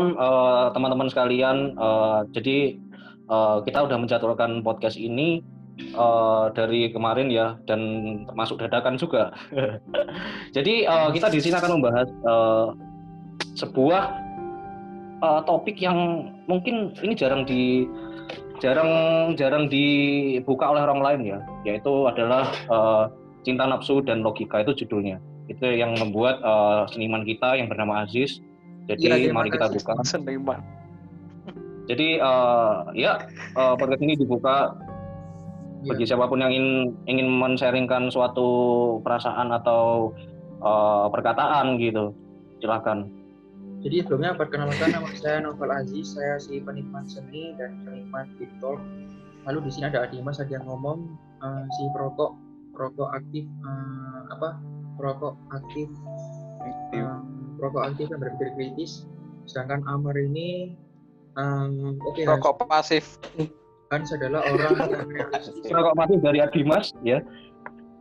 uh, malam uh, teman-teman sekalian. Uh, jadi uh, kita udah menjadwalkan podcast ini uh, dari kemarin ya dan termasuk dadakan juga. jadi uh, kita di sini akan membahas uh, sebuah uh, topik yang mungkin ini jarang di jarang jarang dibuka oleh orang lain ya, yaitu adalah uh, cinta nafsu dan logika itu judulnya itu yang membuat uh, seniman kita yang bernama Aziz. Jadi ya, mari kita buka. Seniman. Jadi uh, ya uh, podcast ini dibuka ya. bagi siapa pun yang ingin ingin men-sharingkan suatu perasaan atau uh, perkataan gitu. Silakan. Jadi sebelumnya perkenalkan nama saya Novel Aziz, saya si penikmat seni dan penikmat TikTok. Lalu di sini ada Adimas ada yang ngomong uh, si perokok perokok aktif uh, apa perokok aktif um, perokok aktif yang berpikir kritis. Sedangkan Amar ini um, oke okay, Hans. pasif. Hans adalah orang yang perokok pasif dari Adimas ya.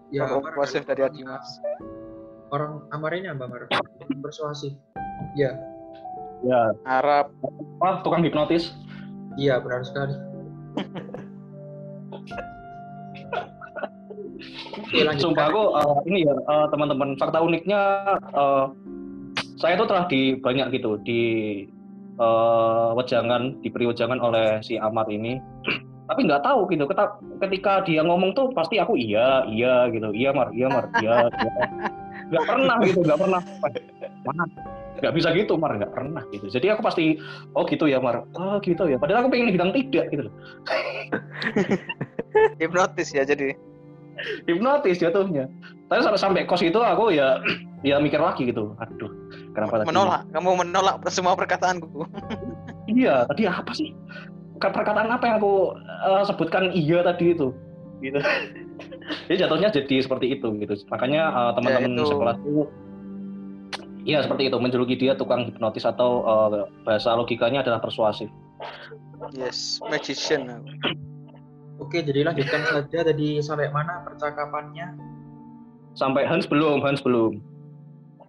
Ya perokok pasif dari Adimas orang Amar ini apa Amar persuasif. Ya. Ya. Arab. Apa tukang hipnotis. Iya benar sekali. Oke, Sumpah aku uh, ini ya uh, teman-teman fakta uniknya uh, saya itu telah di banyak gitu di uh, wejangan diberi wejangan oleh si Amar ini. Tapi nggak tahu gitu ketika dia ngomong tuh pasti aku iya iya gitu. Iya Mar iya Mar iya iya nggak pernah gitu nggak pernah. Mana? Nggak bisa gitu Mar nggak pernah gitu. Jadi aku pasti oh gitu ya Mar. Oh gitu ya. Padahal aku pengen bilang tidak gitu hipnotis ya jadi. Hipnotis jatuhnya. Tapi sampai sampai kos itu aku ya ya mikir lagi gitu. Aduh kenapa menolak tadi? kamu menolak semua perkataanku iya tadi apa sih perkataan apa yang aku uh, sebutkan iya tadi itu gitu jadi jatuhnya jadi seperti itu gitu makanya uh, teman-teman ya, sekolah itu Iya seperti itu menjuluki dia tukang hipnotis atau uh, bahasa logikanya adalah persuasif. Yes, magician. Oke, jadi lanjutkan saja tadi sampai mana percakapannya? Sampai Hans belum, Hans belum.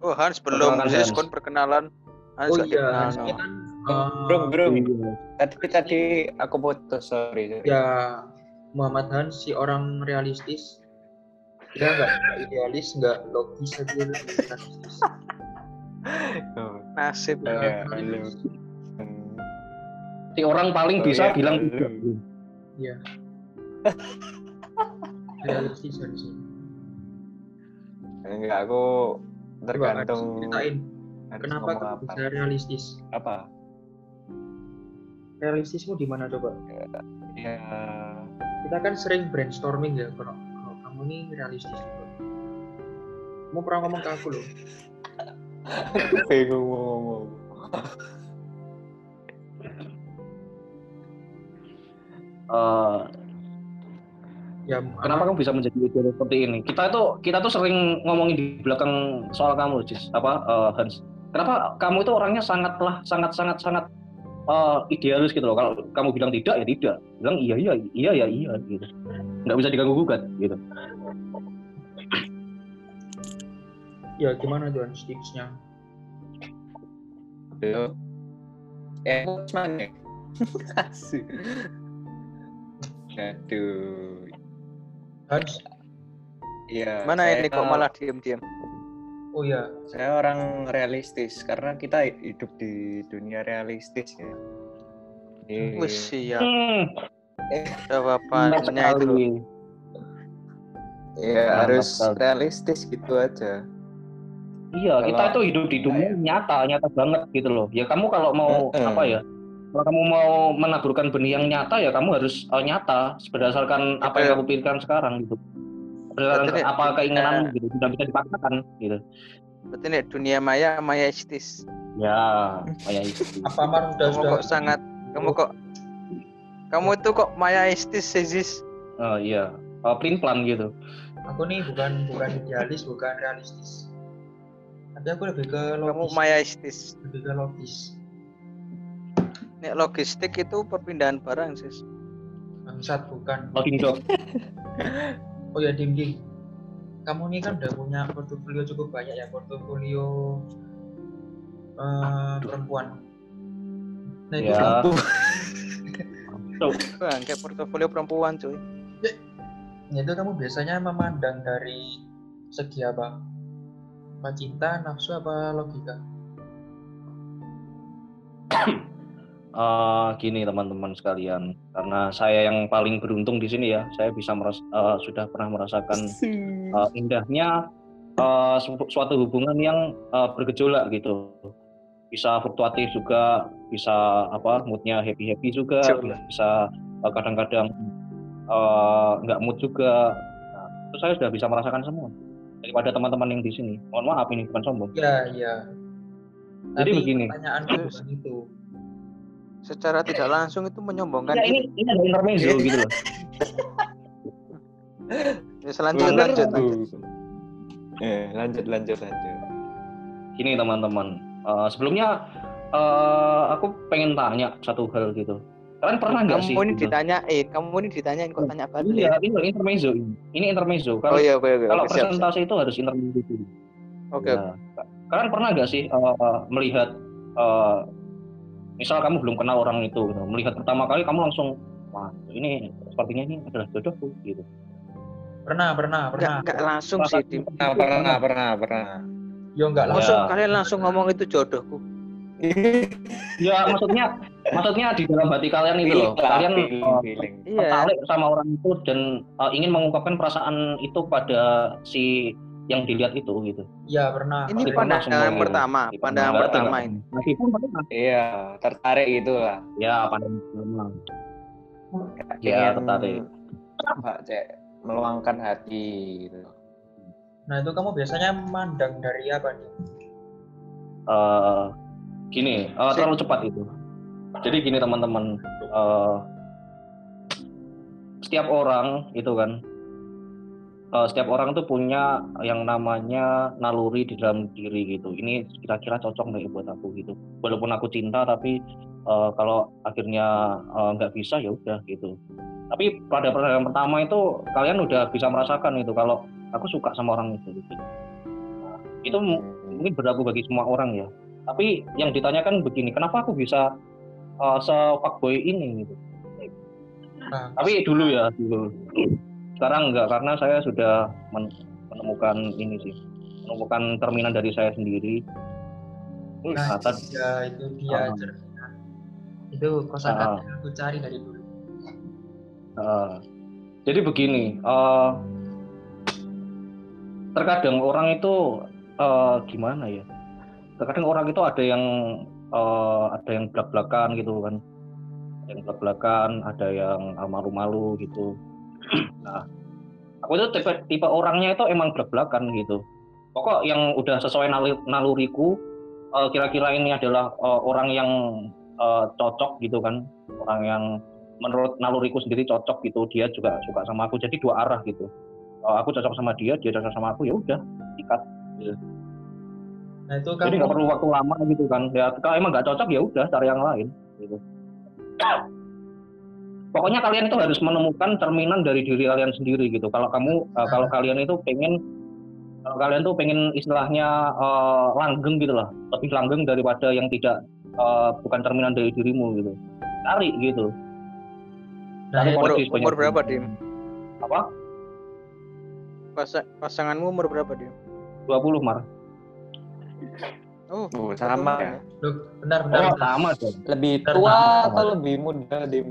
Oh, Hans belum. Hans kon perkenalan. Hans oh iya, kan uh, belum, belum. Iya. Tadi tadi aku putus, sorry. Ya, Muhammad Hans si orang realistis. Dia nggak idealis, nggak logis aja realistis. Nasib. Ya, si orang paling oh, bisa ya, bilang tidak. Iya realistis harusnya enggak aku tergantung ceritain kenapa kamu bisa realistis. Apa? Realistismu di mana coba? Ya, ya kita kan sering brainstorming ya kalau, kalau kamu ini realistis gitu. kamu pernah ngomong ke aku loh. Bingung ngomong. Uh, ya kenapa kamu bisa menjadi idealis seperti ini? Kita itu kita tuh sering ngomongin di belakang soal kamu Jis. Apa uh, Hans? Kenapa kamu itu orangnya sangatlah sangat sangat sangat uh, idealis gitu loh? Kalau kamu bilang tidak ya tidak. Bilang iya iya iya ya iya gitu. Nggak bisa diganggu gugat gitu. Ya gimana John? Tipsnya. Eh, mana? Aduh. Hans. Iya. Mana ini kok malah diam-diam? Oh ya. Saya orang realistis karena kita hidup di dunia realistis ya. Wis siap. Hmm. Eh, jawabannya itu. Ya harus realistis gitu aja. Iya, kalau, kita itu hidup di dunia nyata, nyata banget gitu loh. Ya kamu kalau mau uh, apa ya? Kalau kamu mau menaburkan benih yang nyata ya kamu harus uh, nyata berdasarkan apa yang kamu pilihkan sekarang gitu. Berdasarkan Betul, apa keinginanmu uh, gitu, tidak bisa dipaksakan gitu. Berarti nih dunia maya maya istis. Ya, maya istis. apa mar sudah kamu kok sangat kamu kok kamu itu kok maya istis sezis? Oh iya, uh, plan plan gitu. Aku nih bukan bukan idealis, bukan realistis. Tapi aku lebih ke logis. Kamu maya istis. Lebih ke logis Nek logistik itu perpindahan barang, Sis. Bangsat bukan. Loading dong. oh ya, Dim Dim. Kamu ini kan udah punya portofolio cukup banyak ya, portofolio eh, perempuan. Nah itu Ya. Wah, kayak portofolio perempuan cuy. Ya, itu kamu biasanya memandang dari segi apa? Apa cinta, nafsu, apa logika? Eh, gini teman-teman sekalian, karena saya yang paling beruntung di sini ya, saya bisa meras- eh, sudah pernah merasakan eh, indahnya su- suatu hubungan yang eh, bergejolak gitu. Bisa fluktuatif juga, bisa apa moodnya happy happy juga, Betul. bisa eh, kadang-kadang eh, nggak mood juga. Nah, itu saya sudah bisa merasakan semua daripada teman-teman yang di sini. Mohon maaf ini bukan sombong. Ya, ya. Jadi Tapi begini. pertanyaanku bukan itu. Secara tidak langsung itu menyombongkan Ya, ini ini ada intermezzo gitu loh. Ya, selanjutnya lanjut, lanjut. Eh, lanjut lanjut lanjut. Gini teman-teman, eh, sebelumnya eh, aku pengen tanya satu hal gitu. Kalian pernah nggak sih? Kamu ini gitu? ditanyain, kamu ini ditanyain kok tanya balik. Iya, ini intermezzo ini. Ini intermezzo. Kalau Oh iya, oke oke. kalau oke, siap, siap. presentasi itu harus intermezzo. Oke, oke. Ya. Kalian pernah nggak sih eh, melihat eh, misal kamu belum kenal orang itu, gitu. melihat pertama kali kamu langsung wah ini sepertinya ini adalah jodohku gitu. Pernah, pernah, pernah. enggak langsung sih, Dim. Pernah pernah pernah pernah. Yo enggak lah. Langsung Ya. kalian langsung ngomong itu jodohku. Ya maksudnya maksudnya di dalam hati kalian itu loh, kalian feeling, eh, feeling. Iya. tertarik sama orang itu dan uh, ingin mengungkapkan perasaan itu pada si yang dilihat itu gitu. Iya, pernah. Ini Jadi pandangan mau- pertama, Di pandangan pertama pertama. ini. Meskipun pernah. Iya, tertarik gitu lah. Ya pandangan pertama. Ya, pengen, tertarik. Mbak Cek meluangkan hati gitu. Nah, itu kamu biasanya mandang dari apa nih? Eh, gini, Si- terlalu cepat itu. Jadi gini teman-teman, eh, setiap orang itu kan, eh, setiap orang tuh punya yang namanya naluri di dalam diri gitu. Ini kira-kira cocok nggak ya buat aku gitu. Walaupun aku cinta, tapi eh, kalau akhirnya eh, nggak bisa ya udah gitu. Tapi pada pertanyaan pertama itu kalian udah bisa merasakan itu kalau aku suka sama orang itu. Gitu. Nah, itu mu- mungkin berlaku bagi semua orang ya. Tapi yang ditanyakan begini, kenapa aku bisa uh, se-fuckboy ini gitu. Nah, Tapi dulu ya, dulu. Sekarang enggak karena saya sudah men- menemukan ini sih. Menemukan terminan dari saya sendiri. nah, Nah, tadi- ya, itu dia Ah. cerminan. Itu kosakata Ah. yang aku cari dari dulu. uh, jadi begini, uh, terkadang orang itu uh, gimana ya? Terkadang orang itu ada yang uh, ada yang belak-belakan gitu kan, ada yang belak-belakan, ada yang uh, malu-malu gitu. Nah, aku itu tipe, tipe orangnya itu emang belak-belakan gitu. Pokok yang udah sesuai naluri- naluriku, uh, kira-kira ini adalah uh, orang yang uh, cocok gitu kan, orang yang menurut naluriku sendiri cocok gitu dia juga suka sama aku. Jadi dua arah gitu. Eh, aku cocok sama dia dia cocok sama aku ya udah ikat Nah, itu jadi kamu nggak perlu waktu lama gitu kan. Ya kalau emang nggak cocok ya udah cari yang lain gitu pokoknya kalian itu harus menemukan cerminan dari diri kalian sendiri gitu kalau kamu eh, kalau kalian itu pengen kalau kalian tuh pengen istilahnya eh, langgeng gitu lah lebih langgeng daripada yang tidak eh, bukan cerminan dari dirimu gitu cari gitu Nah, Cari itu- Umur, umur berapa, mungkin. Dim? apa Pasa- pasanganmu umur berapa, Dim? 20 mar Oh, Oh, sama ya. Loh, benar, benar. Oh, sama. Lebih tua atau lebih muda, Dim?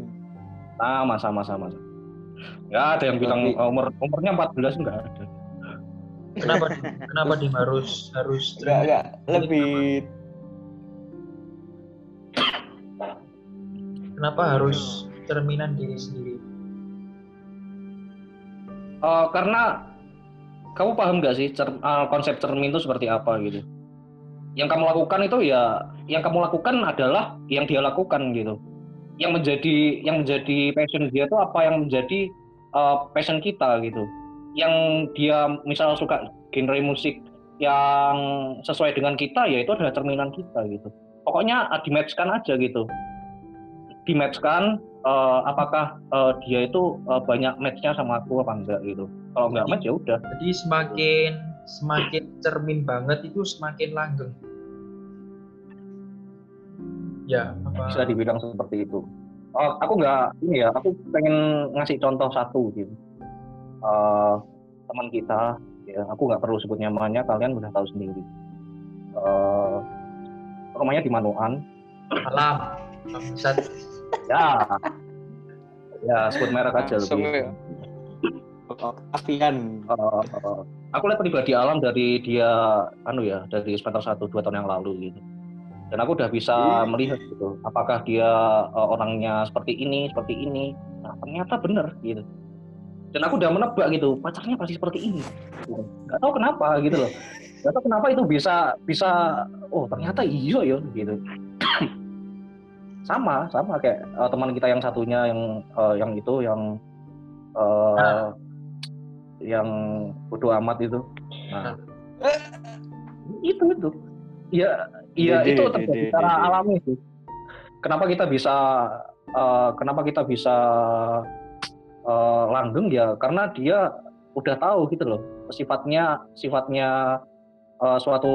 Sama, sama, sama. Nggak ada yang bilang umur umurnya 14 enggak ada. Kenapa? Kenapa Dim harus harus Enggak, enggak. Lebih Kenapa harus cerminan diri sendiri? Uh, karena kamu paham nggak sih cer- uh, konsep cermin itu seperti apa gitu? Yang kamu lakukan itu ya, yang kamu lakukan adalah yang dia lakukan gitu. Yang menjadi yang menjadi passion dia itu apa yang menjadi uh, passion kita gitu. Yang dia misal suka genre musik yang sesuai dengan kita ya itu adalah cerminan kita gitu. Pokoknya uh, di-match-kan aja gitu. Di-match-kan uh, apakah uh, dia itu uh, banyak match-nya sama aku apa enggak gitu. Kalau enggak match ya udah. Jadi semakin semakin cermin banget itu semakin langgeng. Ya, apa? bisa dibilang seperti itu. Oh, aku nggak ini ya, aku pengen ngasih contoh satu gitu. Eh, teman kita, ya, aku nggak perlu sebut namanya, kalian udah tahu sendiri. Eh, rumahnya di Manoan, Alam. Bangsat. ya, ya sebut merek aja Langsung lebih. ya. Afian. Eh, eh, aku lihat pribadi alam dari dia, anu ya, dari semester satu dua tahun yang lalu gitu. Dan aku udah bisa melihat gitu, apakah dia eh, orangnya seperti ini, seperti ini. Nah, ternyata bener gitu. Dan aku udah menebak gitu, pacarnya pasti seperti ini. Gitu. Gak tahu kenapa gitu loh. Gak tahu kenapa itu bisa bisa, oh ternyata iya ya gitu. sama, sama kayak eh, teman kita yang satunya yang eh, yang itu yang eh, yang bodoh amat itu. Nah, itu itu. Ya, iya itu terjadi secara alami sih. Kenapa kita bisa eh, kenapa kita bisa eh, langgeng ya? Karena dia udah tahu gitu loh sifatnya sifatnya eh, suatu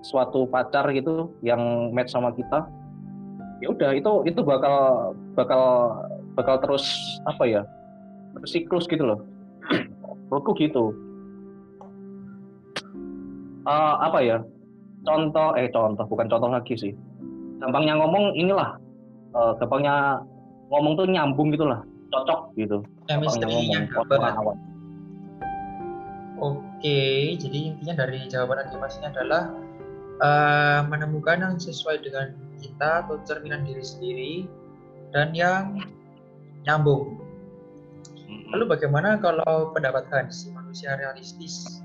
suatu pacar gitu yang match sama kita. Ya udah itu itu bakal bakal bakal terus apa ya siklus gitu loh. Menurutku gitu. Eh, apa ya contoh eh contoh bukan contoh lagi sih. Gampangnya ngomong inilah eh, gampangnya ngomong tuh nyambung gitulah cocok gitu. Chemistry ngomong awal Oke, jadi intinya dari jawaban Dimas ini adalah eh, menemukan yang sesuai dengan kita atau cerminan diri sendiri dan yang nyambung. Lalu bagaimana kalau pendapat Hans, manusia realistis?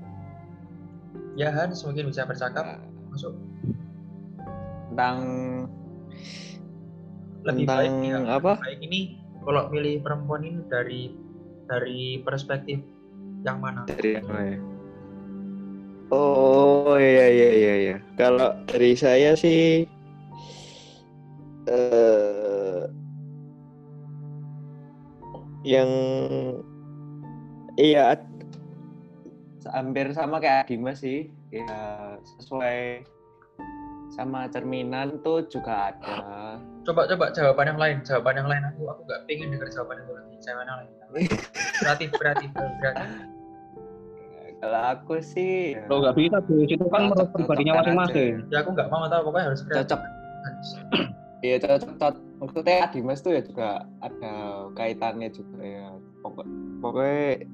Ya Hans, mungkin bisa bercakap, masuk. Tentang Lebih Tentang baik ya, apa? baik ini kalau milih perempuan ini dari dari perspektif yang mana? dari apa ya? Oh iya iya iya iya. Kalau dari saya sih eh yang iya hampir sama kayak Dimas sih. Ya sesuai sama cerminan tuh juga ada. Coba coba jawaban yang lain, jawaban yang lain aku aku nggak pengen dengar jawaban itu lagi, jawaban yang lain. Kreatif, kreatif, kreatif. Kalau aku sih lo nggak bisa tuh itu kan menurut pribadinya masing-masing Ya aku nggak mau tahu pokoknya harus kreatif. cocok Iya cocok, cocok. Maksudnya Dimas tuh ya juga ada kaitannya juga ya. Pokok, pokoknya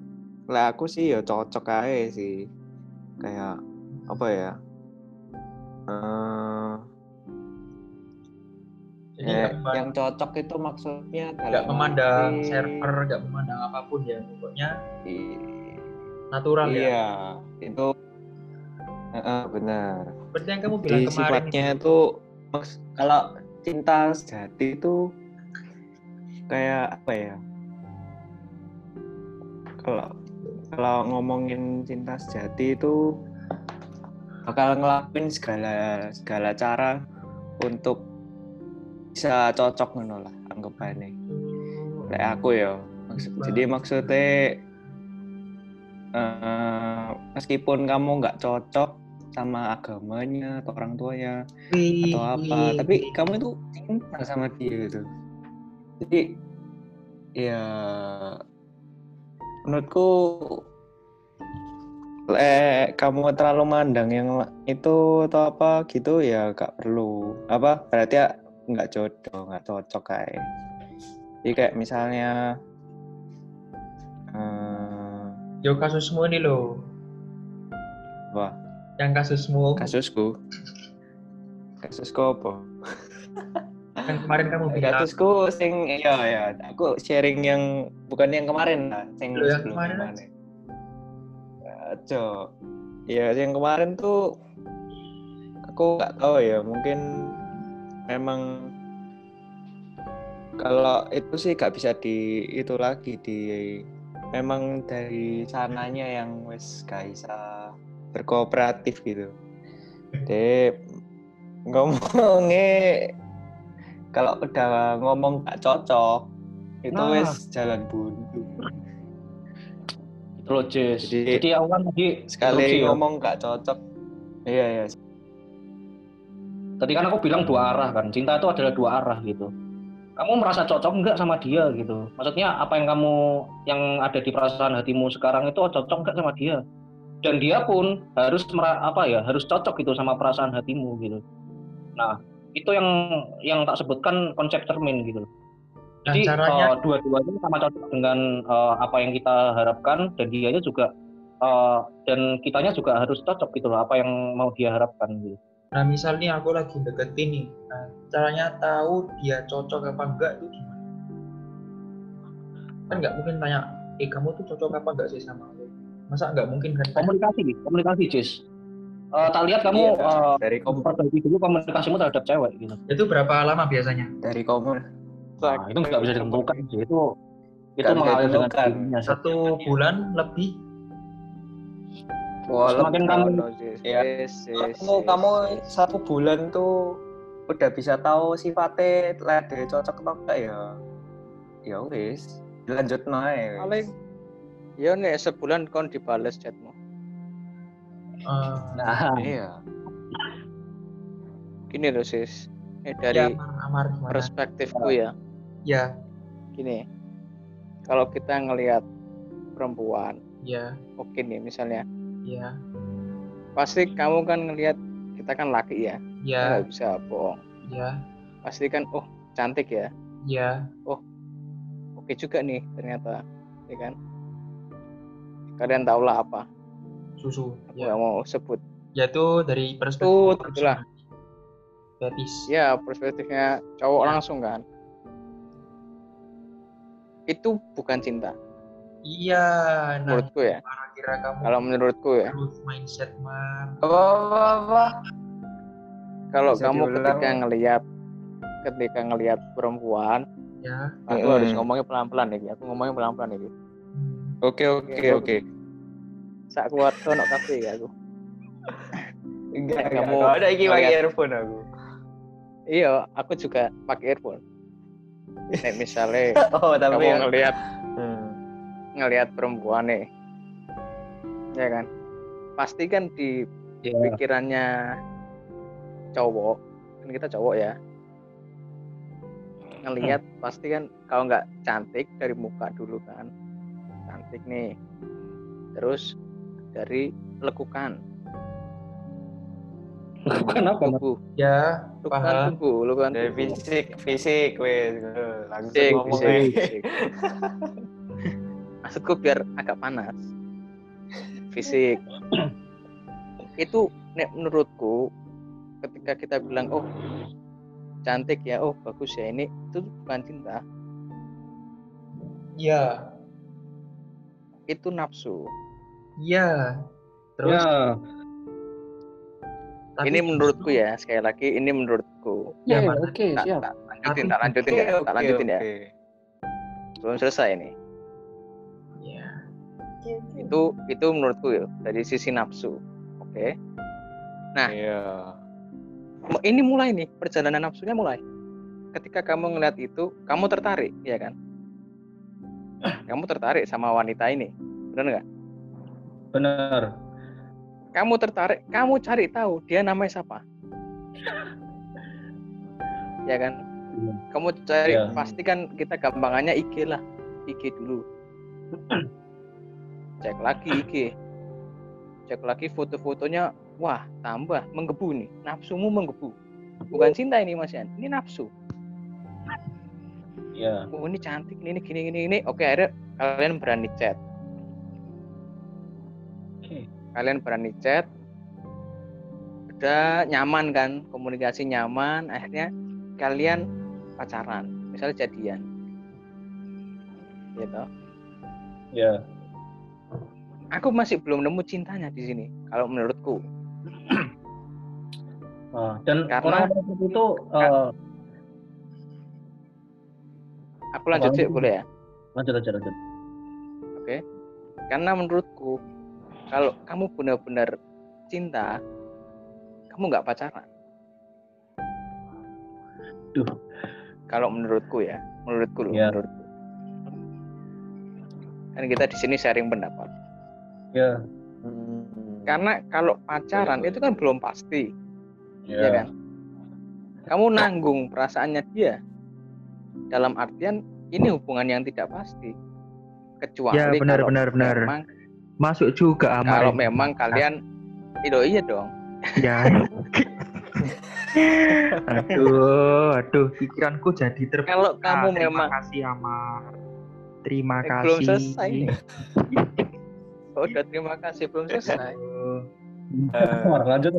lah aku sih ya cocok aja sih. Kayak apa ya? Eh, Jadi ya, nggak memandang, yang cocok itu maksudnya nggak memandang arti- server, nggak memandang apa pun ya, pokoknya I- natural ya. Iya, itu Heeh, benar. Seperti yang kamu bilang Jadi kemarin. sifatnya itu maks- kalau cinta sejati itu kayak apa ya? Kalau kalau ngomongin cinta sejati itu bakal ngelakuin segala segala cara untuk bisa cocok ngono lah anggapannya. Kayak aku ya. Maksud, jadi maksudnya eh, meskipun kamu nggak cocok sama agamanya atau orang tuanya Wih, atau apa tapi kamu itu cinta sama dia gitu jadi ya menurutku eh kamu terlalu mandang yang itu atau apa gitu ya gak perlu. Apa? Berarti ya nggak jodoh nggak cocok kayak jadi kayak misalnya eh, Yo kasusmu ini loh, apa? Yang kasusmu. Kasusku? Kasusku apa? Yang kemarin kamu bilang. kasusku sing iya ya aku sharing yang bukan yang kemarin lah sing yang kemarin kemarin Cok. ya yang kemarin tuh aku nggak tahu ya mungkin memang kalau itu sih gak bisa di itu lagi di memang dari sananya yang wes gak bisa berkooperatif gitu deh ngomongnya kalau udah ngomong gak cocok itu Nah. wes jalan buntu Jess Jadi- jadi aku kan tadi sekali ya. ngomong gak cocok. Iya iya. Tadi kan aku bilang dua arah kan. Cinta itu adalah dua arah gitu. Kamu merasa cocok nggak sama dia gitu? Maksudnya apa yang kamu yang ada di perasaan hatimu sekarang itu cocok nggak sama dia? Dan dia pun harus apa ya harus cocok gitu sama perasaan hatimu gitu. Nah itu yang yang tak sebutkan konsep cermin gitu Nah, jadi caranya eh, dua-duanya sama cocok dengan eh, apa yang kita harapkan dan dianya juga eh, dan kitanya juga harus cocok gitu loh apa yang mau dia harapkan gitu Nah, misal nih aku lagi deketin nih. Nah, caranya tahu dia cocok apa enggak itu gimana? Kan nggak mungkin tanya, eh kamu tuh cocok apa enggak sih sama aku? Masa nggak mungkin kan? komunikasi komunikasi Jis Eh, tak lihat kamu Iya, eh, dari kom perbaiki dulu komunikasimu terhadap cewek gitu Itu berapa lama biasanya? dari komun nah, itu nggak bisa ditentukan sih. Itu itu bisa mengalir dengan sih. Satu bulan lebih? Wah, Semakin kamu- Iya. sis, sis, kamu sis, kamu satu bulan tuh udah bisa tahu sifatnya lihat dari cocok atau enggak ya? Ya wis lanjut naik paling ya nih sebulan kon dibales chatmu. Eh, nah. Iya. Gini loh sis. Ini ya, dari Amar gimana? perspektifku ya Ya, gini kalau kita ngelihat perempuan ya, oke nih misalnya. Ya, pasti kamu kan ngelihat kita kan laki ya. Ya, nggak bisa bohong. Ya, pasti kan oh cantik ya. Ya, oke juga nih ternyata. Ya kan? Kalian tahulah apa. Susu. aku Ya, mau sebut. Ya itu dari Tuh, perspektif itulah. Betis. ya perspektifnya cowok langsung kan itu bukan cinta. Iya, nah menurutku ya. kira kamu. Kalau menurutku ya. Mindset mah. apa apa apa? Kalau Bisa kamu diulang, ketika ngelihat ketika ngelihat perempuan Ya. aku Mm-mm. harus ngomongnya pelan-pelan nih aku ngomongnya pelan-pelan nih Hmm. oke oke oke sak keluar sono kafe ya aku? Enggak Kamu ada iki pakai earphone aku. Iya aku juga pakai earphone Nek misalnya oh tapi kamu ya. ngelihat Hmm. ngelihat perempuan nih ya kan? Pasti kan di ya, pikirannya cowok kan kita cowok ya. Ngelihat pasti kan kalau nggak cantik dari muka dulu kan cantik nih. Terus dari lekukan bukan apa Mas? tubuh Ya, lekukan paham. tubuh lekukan dari tubuh. fisik fisik wes langsung Fisik, fisik, fisik. maksudku biar agak panas fisik itu nek menurutku ketika kita bilang oh cantik ya oh bagus ya ini itu bukan cinta Ya, itu nafsu ya. Terus ya tapi ini menurutku ya sekali lagi ini menurutku. Ya, ya, oke tak, siap. tak lanjutin tak lanjutin Oke, ya tak lanjutin ya oke. belum selesai ini. Ya. itu itu menurutku ya dari sisi nafsu oke. Nah. iya. ini mulai nih perjalanan nafsunya mulai. Ketika kamu ngeliat itu kamu tertarik ya kan? Kamu tertarik sama wanita ini benar nggak? Benar kamu tertarik kamu cari tahu dia namanya siapa. Ya kan? Iya. kamu cari Iya. pasti kan kita gampangannya IG lah IG dulu. Cek lagi IG cek lagi foto-fotonya wah tambah menggebu nih. Nafsumu menggebu. Bukan cinta ini mas Yan ini nafsu. Ya oh ini cantik ini gini gini ini oke akhirnya kalian berani chat. Kalian berani chat udah nyaman kan komunikasi nyaman akhirnya kalian pacaran misalnya jadian. Gitu ya aku masih belum nemu cintanya di sini kalau menurutku. Ah, dan Karena- orang itu eh, aku lanjut sih boleh ya? lanjut lanjut lanjut. Oke. Karena menurutku kalau kamu benar-benar cinta kamu nggak pacaran Duh. kalau menurutku ya menurutku loh Ya. menurutku kan kita di sini sharing pendapat ya Hmm. karena kalau pacaran Betul. itu kan belum pasti ya, ya kan kamu nanggung perasaannya dia dalam artian ini hubungan yang tidak pasti kecuali Ya, benar, kalau benar, benar. memang Masuk juga Amar. kalau memang kalian itu iya dong Ya. aduh, aduh, pikiranku jadi terbuka. Kalau kamu Terima memang- kasih Amar. Terima Eh, kasih. belum selesai oh, udah terima kasih belum selesai. Mar, lanjut.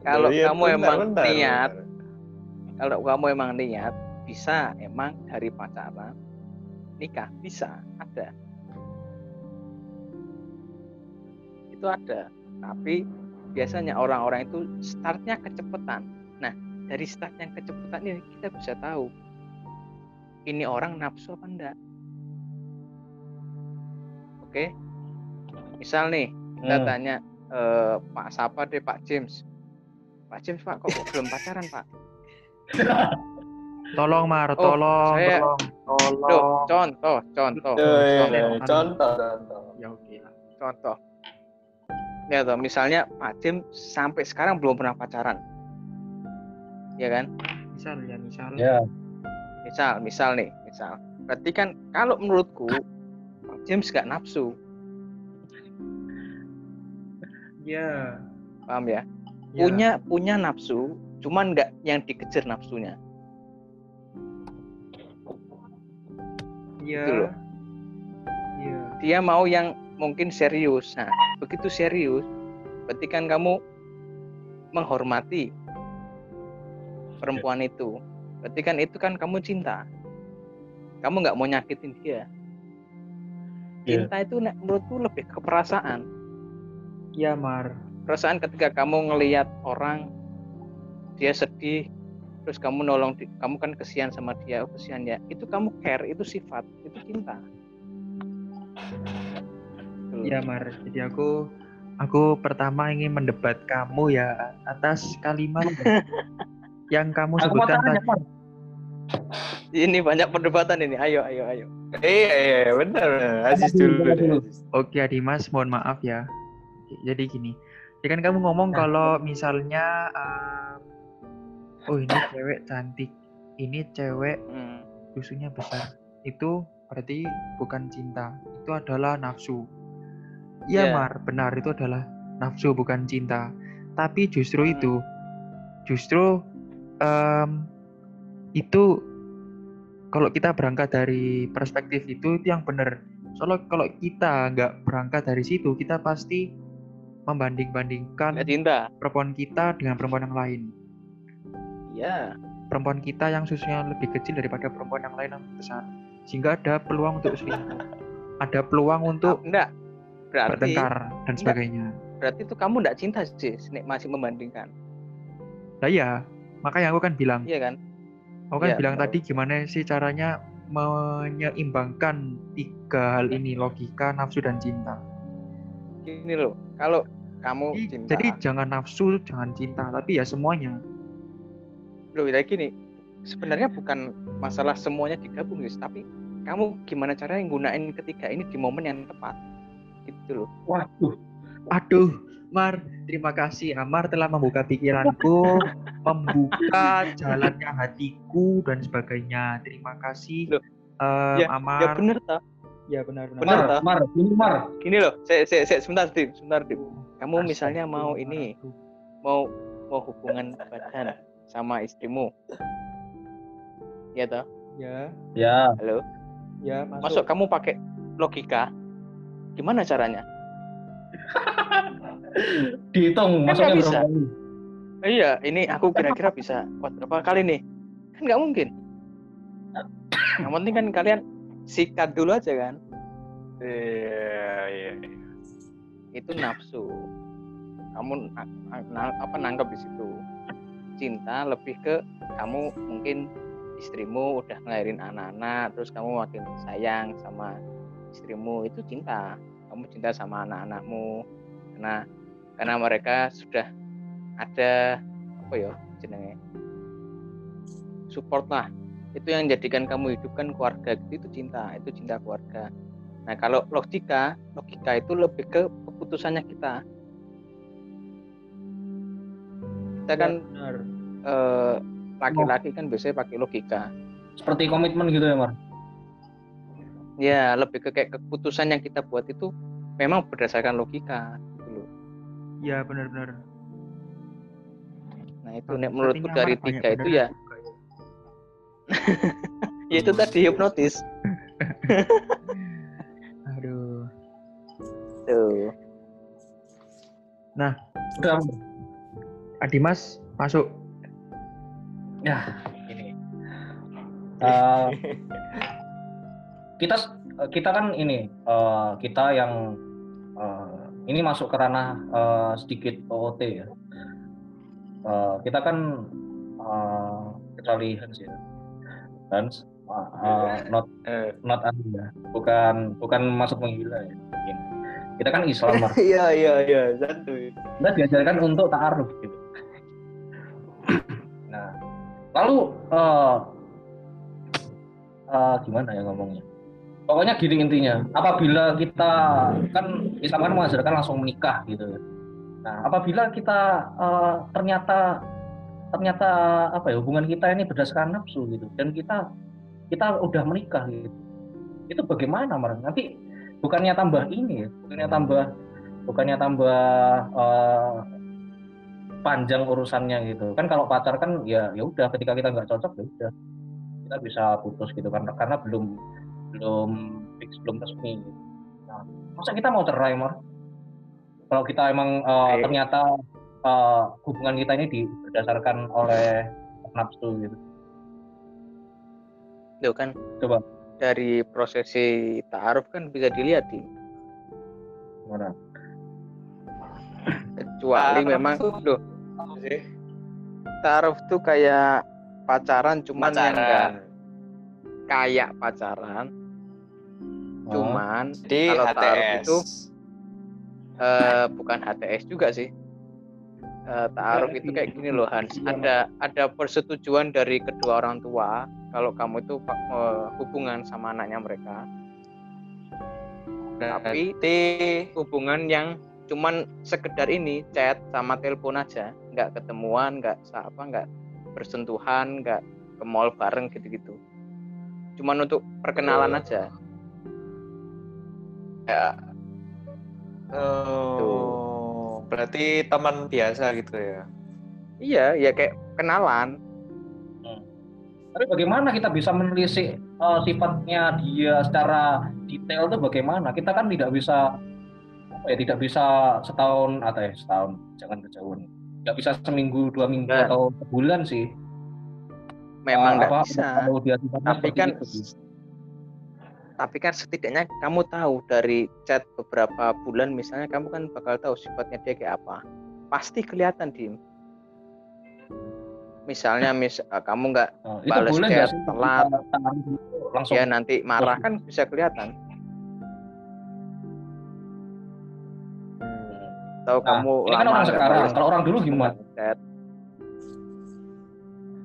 kalau Iya, kamu bentar, emang bentar, niat bentar. kalau kamu emang niat bisa emang dari pacaran nikah bisa ada itu ada tapi biasanya orang-orang itu startnya kecepatan nah dari start yang kecepatan ini kita bisa tahu ini orang nafsu apa enggak oke misal nih kita Hmm. tanya eh, Pak siapa deh Pak James Pak James Pak kok belum pacaran Pak Tolong Mar, Oh, tolong, saya- tolong, tolong. contoh, contoh, Eh, contoh, contoh, contoh. Ya oke lah. contoh. Ya toh, misalnya Pak Jim sampai sekarang belum pernah pacaran. Ya kan? Misal ya, misal. Ya. Misal, misal nih, misal. Berarti kan kalau menurutku Pak James gak nafsu, Ya. paham ya? ya. Punya punya nafsu, cuman nggak yang dikejar nafsunya. Ya. gitu loh. Ya. Dia mau yang mungkin serius. Nah, begitu serius, berarti kan kamu menghormati perempuan itu. Berarti kan itu kan kamu cinta. Kamu nggak mau nyakitin dia. Iya. Cinta itu nek- menurutku lebih ke perasaan. Ya Mar. Perasaan ketika kamu ngelihat orang dia sedih, terus kamu nolong, kamu kan kesian sama dia, oh kesian ya. Itu kamu care, itu sifat, itu cinta. Tuh. Ya Mar. Jadi aku aku pertama ingin mendebat kamu ya atas kalimat yang kamu sebutkan tadi. Ini banyak perdebatan ini. Ayo, ayo, ayo. Iya, iya, benar, benar. Aziz dulu. Oke Adimas, mohon maaf ya. Jadi gini, ya kan kamu ngomong Nah. kalau misalnya, eh, oh ini cewek cantik, ini cewek Hmm. susunya besar, itu berarti bukan cinta, itu adalah nafsu. Iya Iya. Mar, benar itu adalah nafsu bukan cinta. Tapi justru Hmm. itu, justru em, itu kalau kita berangkat dari perspektif itu itu yang benar. Soalnya kalau kita nggak berangkat dari situ, kita pasti membanding-bandingkan cinta. perempuan kita dengan perempuan yang lain. Iya. Perempuan kita yang susunya lebih kecil daripada perempuan yang lain yang besar. Sehingga ada peluang untuk selingkuh. Ada peluang untuk Enggak. Berarti bertengkar dan enggak. sebagainya. berarti itu kamu enggak cinta sih, nek masih membandingkan. Nah ya, makanya aku kan bilang, Iya kan? aku kan Iya, bilang betul. tadi gimana sih caranya menyeimbangkan tiga hal ini, logika, nafsu, dan cinta. Gini loh, kalau kamu Jadi, cinta, jadi jangan nafsu, jangan cinta, tapi ya semuanya. loh ya gini, sebenarnya bukan masalah semuanya digabung guys, tapi kamu gimana caranya nggunain ketiga ini di momen yang tepat. Gitu loh. Waduh. Aduh, Mar, terima kasih Amar telah membuka pikiranku, membuka jalannya hatiku dan sebagainya. Terima kasih Loh, em, ya- Amar. Ya bener toh. Ya benar benar. Benar, Mar, ini Mar. Gini loh, saya, saya, saya sebentar Dim, sebentar Dim. Kamu misalnya mau ini, mau mau hubungan badan sama istrimu. Iya toh? Ya, Ya. Halo. ya Masuk kamu pakai logika. Gimana caranya? Dihitung Kan masuknya nggak bisa. berapa kali? Iya, ini aku kira-kira bisa kuat berapa kali nih? Kan nggak mungkin. Yang penting kan kalian sikat dulu aja kan. Iya, iya. Itu nafsu. Kamu apa nangkep di situ. Cinta lebih ke kamu mungkin istrimu udah ngelahirin anak-anak, terus kamu makin sayang sama istrimu itu cinta. Kamu cinta sama anak-anakmu. Karena karena mereka sudah ada apa ya jenenge? Support lah. Itu yang jadikan kamu hidupkan keluarga gitu, itu cinta. Itu cinta keluarga. Nah kalau logika logika itu lebih ke keputusannya kita. Kita kan eh, laki-laki kan biasanya pakai logika. Seperti komitmen gitu ya, Mar. Ya, lebih ke kayak keputusan yang kita buat itu memang berdasarkan logika gitu loh. Iya benar-benar. Nah, itu nek menurutku dari tiga itu ya ya itu tadi hipnotis. Aduh. Tuh. Udah, Adimas masuk. ya ini. Eh, kita kita kan ini eh, kita yang eh, ini masuk ke ranah eh, sedikit OOT ya. Eh, kita kan eh, kecuali Hans ya. Hans eh, not Eh, not anu ya. Bukan bukan masuk menggila ya. Kita kan Islam. Iya iya iya santuy. kita diajarkan untuk ta'aruf gitu. Nah, lalu eh eh, gimana ya ngomongnya? Pokoknya gini intinya, apabila kita kan Islam kan mengajarkan langsung menikah gitu. Nah, apabila kita eh, ternyata ternyata apa ya hubungan kita ini berdasarkan nafsu gitu dan kita kita udah menikah gitu. Itu bagaimana, Mar? Nanti bukannya tambah ini ya, bukannya tambah bukannya tambah eh, panjang urusannya gitu kan kalau pacar kan ya ya udah ketika kita nggak cocok ya udah kita bisa putus gitu kan karena belum belum fix belum resmi gitu. nah, masa kita mau cerai mar kalau kita emang eh, Oke. ternyata eh, hubungan kita ini di, berdasarkan oleh nafsu gitu Tuh kan Coba. dari prosesi ta'aruf kan bisa dilihat di gimana kecuali Ta'aruf memang tuh- ta'aruf tuh kayak pacaran cuman yang enggak Pacaran. kayak pacaran Oh, cuman Jadi kalau ta'aruf HTS. itu eh, bukan HTS juga sih. Eh, ta'aruf itu kayak gini loh Hans. Ada ada persetujuan dari kedua orang tua kalau kamu itu eh, hubungan sama anaknya mereka. Tapi Berarti hubungan yang cuman sekedar ini chat sama telepon aja. Nggak ketemuan nggak apa nggak bersentuhan nggak ke mall bareng gitu-gitu. Cuman untuk perkenalan aja ya. Oh, berarti teman biasa gitu ya. iya ya kayak kenalan tapi bagaimana kita bisa menelisik eh, sifatnya dia secara detail itu bagaimana kita kan tidak bisa apa ya tidak bisa setahun atau ya setahun jangan kejauhan tidak bisa seminggu dua minggu Nah. atau sebulan sih memang Eh, nggak bisa kalau dia tapi seperti kan itu sih. Tapi kan setidaknya kamu tahu dari chat beberapa bulan misalnya kamu kan bakal tahu sifatnya dia kayak apa. Pasti kelihatan dim. Misalnya mis eh, kamu nggak boleh nggak chat telat. langsung ya nanti marah kan bisa kelihatan. Tahu Nah, kamu ini kan orang sekarang. kalau orang dulu gimana? chat.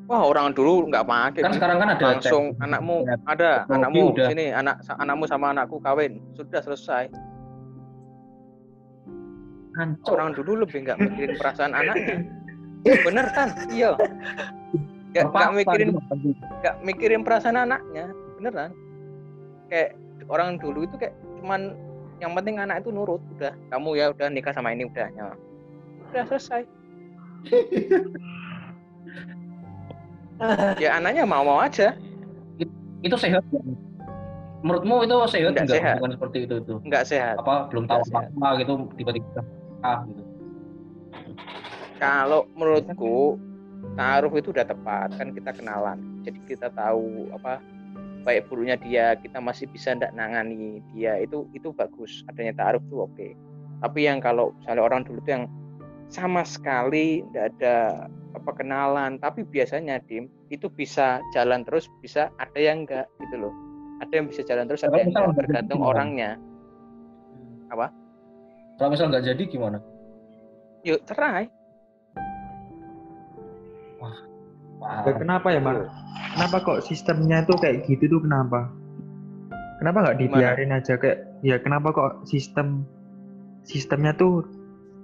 Wah orang dulu nggak pakai kan sekarang kan ada langsung chat. anakmu ada anakmu udah. sini anak anakmu sama anakku kawin. Sudah selesai. Hancur. orang dulu lebih nggak mikirin perasaan anaknya. Bener kan? Iya. Nggak nggak Terpaksa mikirin nggak mikirin perasaan anaknya. Beneran kayak orang dulu itu kayak cuman yang penting anak itu nurut udah. Kamu ya udah nikah sama ini udah ya udah selesai ya anaknya mau mau aja. Itu sehat? Menurutmu itu sehat Nggak nggak sehat. hubungan seperti itu itu? Nggak sehat. Apa belum tahu Nggak apa gitu tiba-tiba ah gitu. Kalau menurutku taruh itu udah tepat kan kita kenalan. Jadi kita tahu apa baik buruknya dia kita masih bisa ndak nangani dia itu itu bagus adanya taruh tuh oke. Tapi yang kalau misalnya orang dulu tuh yang sama sekali ndak ada apa kenalan tapi biasanya dim itu bisa jalan terus bisa ada yang enggak gitu loh ada yang bisa jalan terus ada yang enggak nggak tergantung jadi gimana? orangnya kalau misal nggak jadi gimana yuk cerai Wah, Ya, kenapa ya, Mar? Kenapa kok sistemnya tuh kayak gitu tuh kenapa? Kenapa nggak Gimana? dibiarin aja kayak ya kenapa kok sistem sistemnya tuh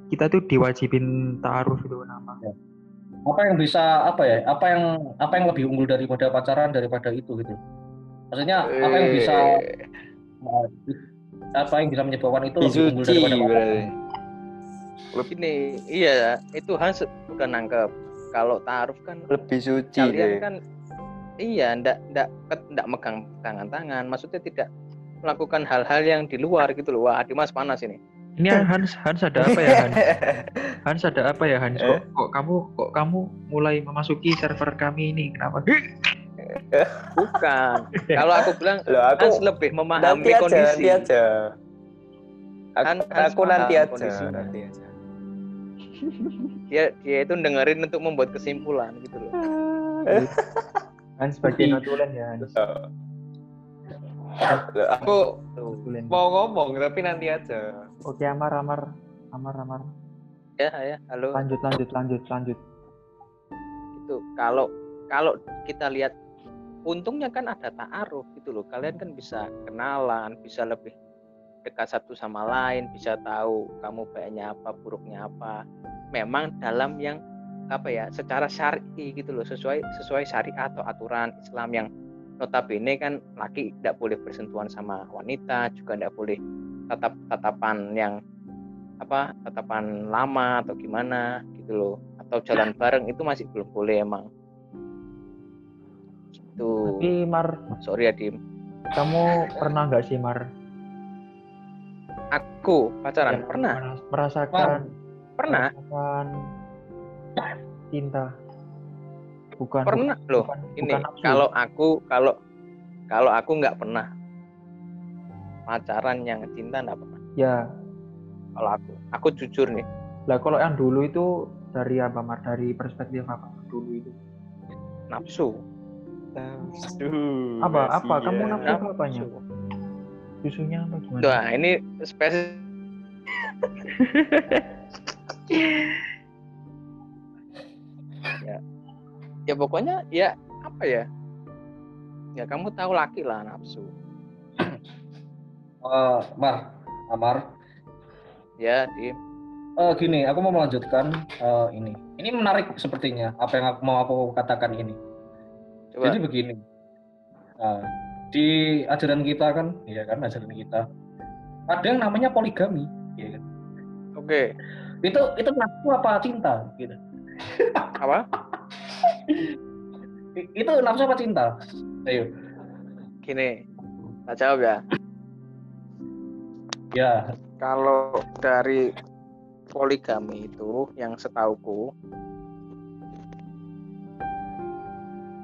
kita tuh diwajibin taaruf itu kenapa? apa yang bisa apa ya apa yang apa yang lebih unggul daripada pacaran daripada itu gitu maksudnya apa yang bisa Eh, apa yang bisa menyebabkan itu Lebih lebih unggul daripada pacaran berarti. Gini, iya, itu Hans udah nangkep. Kalau taruh kan Lebih suci kalian deh. kan iya ndak ndak ndak megang tangan tangan maksudnya tidak melakukan hal-hal yang di luar gitu loh wah Dimas panas ini Ini Hans Hans ada apa ya Hans? Hans ada apa ya Hans? Kok, Eh? kok kamu kok kamu mulai memasuki server kami ini? Kenapa? bukan kalau aku bilang Loh, aku Hans lebih memahami nanti aja, kondisi nanti aja. Aku, Kan- kan aku nanti aja, kondisinya. nanti aja. dia dia itu dengerin untuk membuat kesimpulan gitu loh Hans sebagai notulen ya Hans. Loh, aku mau ngomong tapi nanti aja. Oke Amar Amar. Amar Amar. ya ya halo. Lanjut lanjut lanjut lanjut. itu kalau kalau kita lihat untungnya kan ada ta'aruf gitu loh. Kalian kan bisa kenalan bisa lebih dekat satu sama lain bisa tahu kamu baiknya apa buruknya apa. Memang dalam yang apa ya secara syar'i gitu loh. Sesuai sesuai syariat atau aturan Islam yang notabene kan laki tidak boleh bersentuhan sama wanita juga tidak boleh tatap tatapan yang apa tatapan lama atau gimana gitu loh. Atau jalan bareng itu masih belum boleh emang. Gitu. Tapi Mar, sorry ya Dim kamu pernah nggak sih Mar? aku? Pacaran? Ya, pernah? meras- Merasakan pernah? merasakan cinta. Bukan pernah bukan- loh. bukan- ini bukan kalau aku kalau kalau aku nggak pernah pacaran yang cinta nggak pernah ya kalau aku aku jujur nih lah kalau yang dulu itu dari apa Mar? Dari perspektif apa dulu itu? nafsu Aduh, Apa apa? kasihan. Kamu nafsu Nafsu. apanya? Susunya apa gimana? Wah ini spesies ya ya pokoknya ya apa ya ya kamu tahu laki lah nafsu Eh, Mar Amar ya di Eh, gini aku mau melanjutkan eh, ini ini menarik sepertinya apa yang aku mau aku katakan ini coba Jadi begini, Nah, di ajaran kita kan, ya kan ajaran kita, ada yang namanya poligami. ya kan. oke Itu itu nafsu apa cinta? Gitu. apa Itu nafsu apa cinta? Ayo, gini tak jawab ya ya. kalau dari poligami itu yang setauku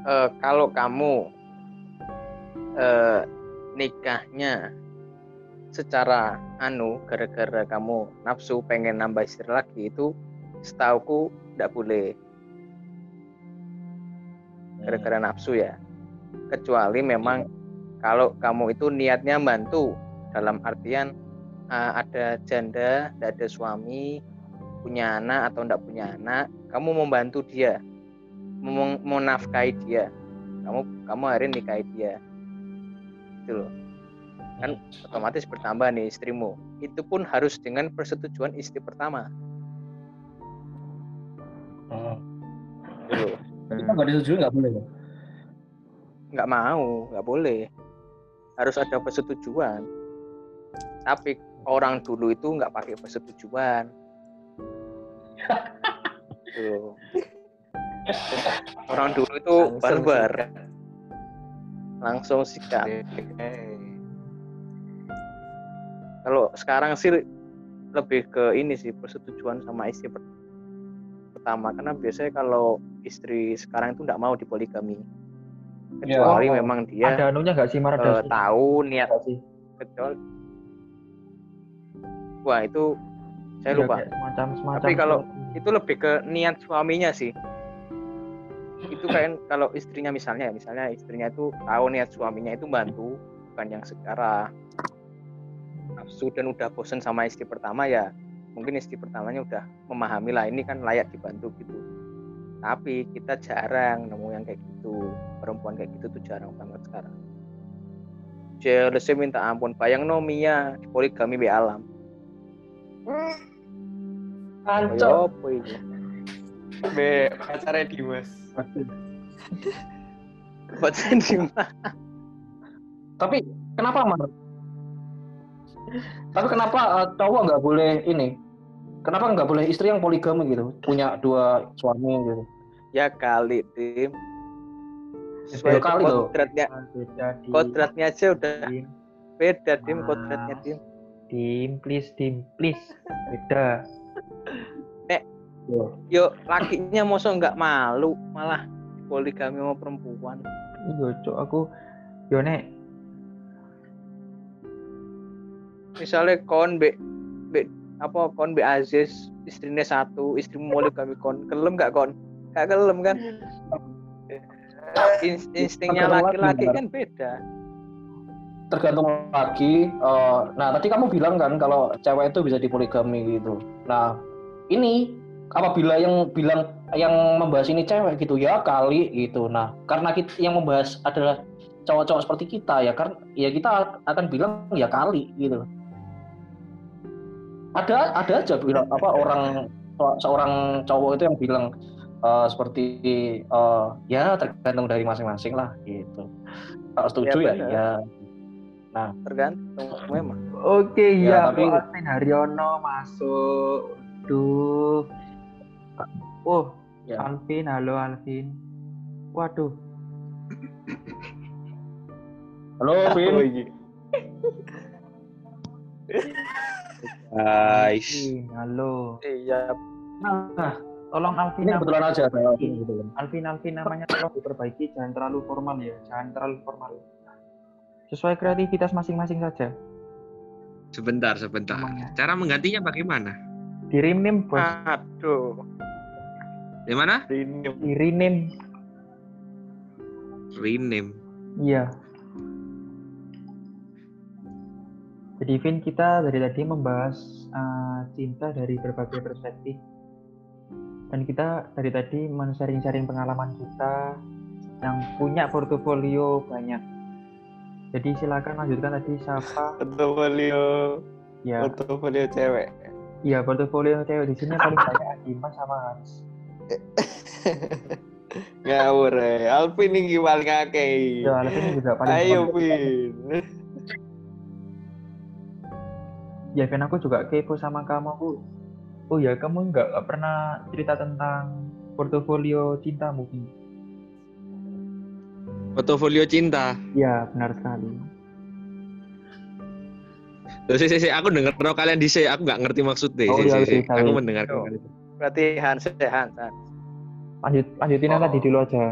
eh, kalau kamu eh, nikahnya secara anu gara-gara kamu nafsu pengen nambah istri lagi itu setauku tidak boleh. Gara-gara nafsu ya. Kecuali memang kalau kamu itu niatnya bantu dalam artian uh, ada janda tidak ada suami punya anak atau tidak punya anak kamu membantu dia mem- menafkahi dia. Kamu kamu hari ini nikahi dia. Itu loh. Kan otomatis bertambah nih istrimu. Itu pun harus dengan persetujuan istri pertama. Hmm. gitu loh. Kita nggak disetujui nggak boleh. ya? nggak mau nggak boleh. Harus ada persetujuan. Tapi orang dulu itu nggak pakai persetujuan. Tuh. orang dulu itu Langsung barbar. langsung sikat. Eh, kalau sekarang sih lebih ke ini sih persetujuan sama istri per- pertama. Karena biasanya kalau istri sekarang itu nggak mau dipoligami kecuali Oh, memang dia Ada anunya nggak sih Mar? eh, Ada tahu niat sih? kecuali wah itu saya Iya, lupa. Semacam semacam. Tapi kalau itu lebih ke niat suaminya sih. Itu kan kalau istrinya misalnya misalnya istrinya itu tahu niat suaminya itu bantu bukan yang secara nafsu dan udah bosen sama istri pertama ya mungkin istri pertamanya udah memahami lah ini kan layak dibantu gitu. Tapi kita jarang nemu yang kayak gitu. Perempuan kayak gitu tuh jarang banget sekarang. Jealousnya minta ampun bayang no Mia di poligami be alam Ancok. Kayak apa itu? Be pacarnya Dimas. Pacaran di mana? Tapi kenapa Mar? Tapi kenapa eh, cowok nggak boleh ini? Kenapa nggak boleh istri yang poligami gitu? Punya dua suami gitu. Ya kali, Tim. Ya Sesuai kali loh. kodratnya, di kodratnya aja udah beda, Tim, kodratnya, Tim. Dim, please, dim, please. Beda. Yo, lakinya mosok nggak malu, malah poligami sama perempuan. Iya, cok aku yo nek Misalnya kon be, be apa kon be Aziz istrinya satu, istrimu poligami kon, kelem nggak kon? Gak kelem kan? Ins- instingnya laki-laki kan beda. Tergantung lagi. eh, nah tadi kamu bilang kan kalau cewek itu bisa dipoligami gitu. Nah ini apabila yang bilang yang membahas ini cewek gitu ya kali gitu. Nah karena kita, yang membahas adalah cowok-cowok seperti kita ya kan ya kita akan bilang ya kali gitu. Ada ada aja bilang apa orang seorang cowok itu yang bilang eh, seperti eh, ya tergantung dari masing-masing lah gitu. Kalau setuju Ya, ya, benar. Ya Tergantung memang. Oke, Ya, ya, tapi- Alvin Haryono masuk. Duh. Oh, ya. Alvin, halo Alvin. Waduh, Halo Vin. iya. Guys. Alvin, halo. Iya, Nah, Tolong Alvin, ini kebetulan aja Alvin gitu kan. Alvin, Alvin namanya tolong diperbaiki, jangan terlalu formal ya, jangan terlalu formal. Sesuai kreativitas masing-masing saja. Sebentar, sebentar. Namanya. Cara menggantinya bagaimana? Di rename bos, aduh. Di mana? Ini di rename. Rename. Iya. Jadi Vin kita dari tadi membahas uh, cinta dari berbagai perspektif dan kita dari tadi men-sharing-sharing pengalaman kita yang punya portofolio banyak. Jadi silakan lanjutkan tadi siapa portofolio ya portofolio cewek. iya portofolio cewek di sini paling banyak Dimas sama Hans. Ngawur eh. Alvin ini paling akeh. Ya Alvin juga paling Ayo. Vin. Ya Vin aku juga kepo sama kamu Bu. Oh ya kamu nggak pernah cerita tentang portofolio cintamu Vin? Portofolio cinta. Ya benar sekali. Loh, si, si, si, aku denger no kalian di aku nggak ngerti maksudnya. Oh, Si, iya, si, si. iya, Aku iya. mendengarkan. Yo. Berarti Hans, ya, Hans, Hans. Lanjut lanjutin Oh. tadi dulu aja.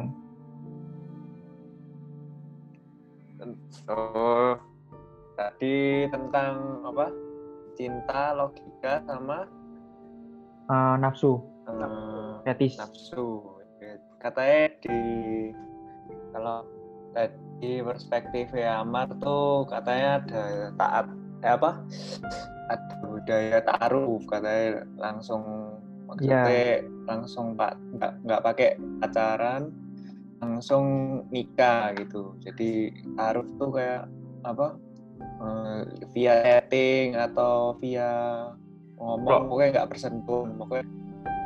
Oh, tadi tentang apa? Cinta, logika sama Eh, nafsu, eh, fetis. nafsu. Katanya di kalau tadi perspektif ya Amar tuh katanya ada taat eh apa? Ada budaya taruh katanya langsung maksudnya langsung pak nggak nggak pakai pacaran langsung nikah gitu. Jadi taruh tuh kayak apa? eh, via chatting atau via ngomong pokoknya nggak bersentuhan pokoknya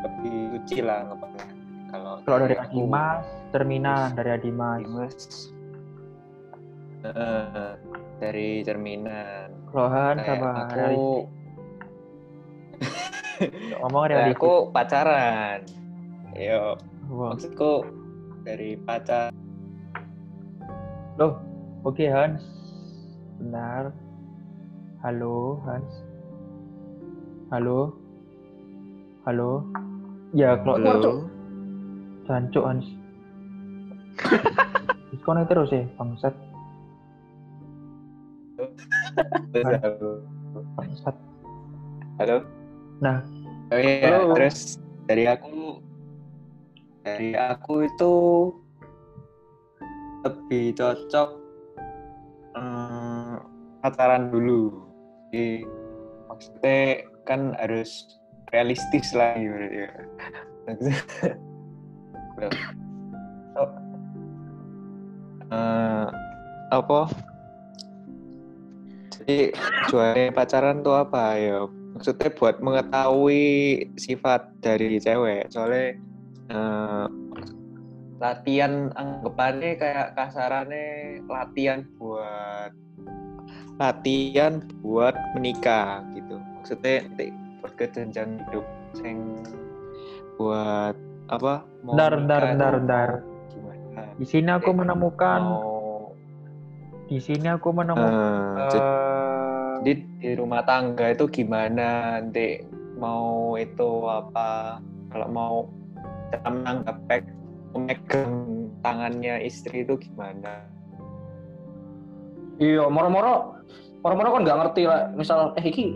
lebih suci lah ngomongnya kalau Kalau dari Adimas, cerminan dari Adimas. Dimas Eh, dari cerminan Kalau Han Kayak sama aku. Ngomong realistis. aku pacaran yo Wah. maksudku dari pacar Loh, oke Hans. Benar. Halo Hans. Halo. Halo. Ya, kalau Halo. Jancuk Hans. Disconnect terus ya, bangsat. Bangsat. halo Nah. oh iya Halo. terus dari aku dari aku itu lebih cocok hmm, pacaran dulu jadi maksudnya kan harus realistis lah gitu ya Oh. Eh, apa? Jadi tujuannya pacaran tuh apa? Ya maksudnya buat mengetahui sifat dari cewek. Soalnya eh, latihan anggapannya kayak kasarannya latihan buat latihan buat menikah gitu. Maksudnya nanti buat kejenjang hidup sing buat apa mau itu bentar, bentar. gimana Di sini aku menemukan, mau di sini aku menemukan eh, jadi eh, di, di rumah tangga itu gimana nanti mau itu apa kalau mau cara menanggap memegang tangannya istri itu gimana Iya, moro-moro moro-moro kan nggak ngerti lah. Misal eh iki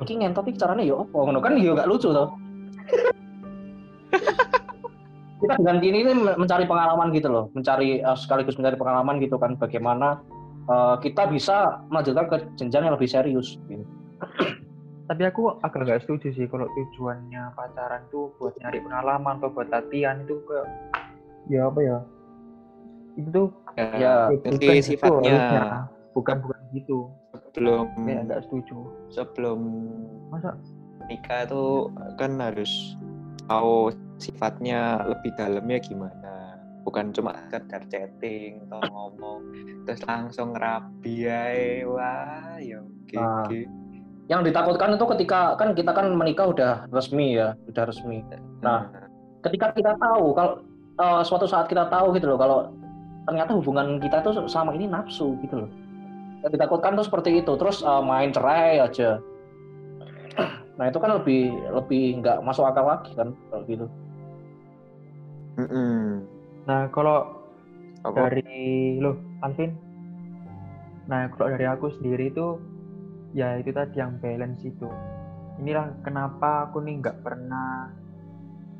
iki ngentot iki caranya ya apa ngono kan ya nggak lucu toh. kita dengan ini ini mencari pengalaman gitu loh, mencari eh, sekaligus mencari pengalaman gitu kan bagaimana eh, kita bisa melanjutkan ke jenjang yang lebih serius. Gitu. tapi aku agak nggak setuju sih kalau tujuannya pacaran tuh buat nyari pengalaman atau buat latihan itu ke ya apa ya itu tuh Ya, bukan jadi gitu sifatnya harusnya. bukan bukan gitu sebelum kayak nggak setuju sebelum masa nikah itu kan harus tahu sifatnya lebih dalamnya gimana bukan cuma sekedar chatting atau ngomong terus langsung rabi ae wah ya oke Ah. oke. yang ditakutkan itu ketika kan kita kan menikah udah resmi ya, udah resmi. Nah, ketika kita tahu kalau eh, suatu saat kita tahu gitu loh kalau ternyata hubungan kita itu sama ini nafsu gitu loh. Yang ditakutkan tuh seperti itu. Terus eh, main cerai aja. Nah itu kan lebih lebih nggak masuk akal lagi kan kalau gitu. Mm-mm. nah kalau Apa? dari lo Alvin nah kalau dari aku sendiri itu ya itu tadi yang balance itu inilah kenapa aku nih nggak pernah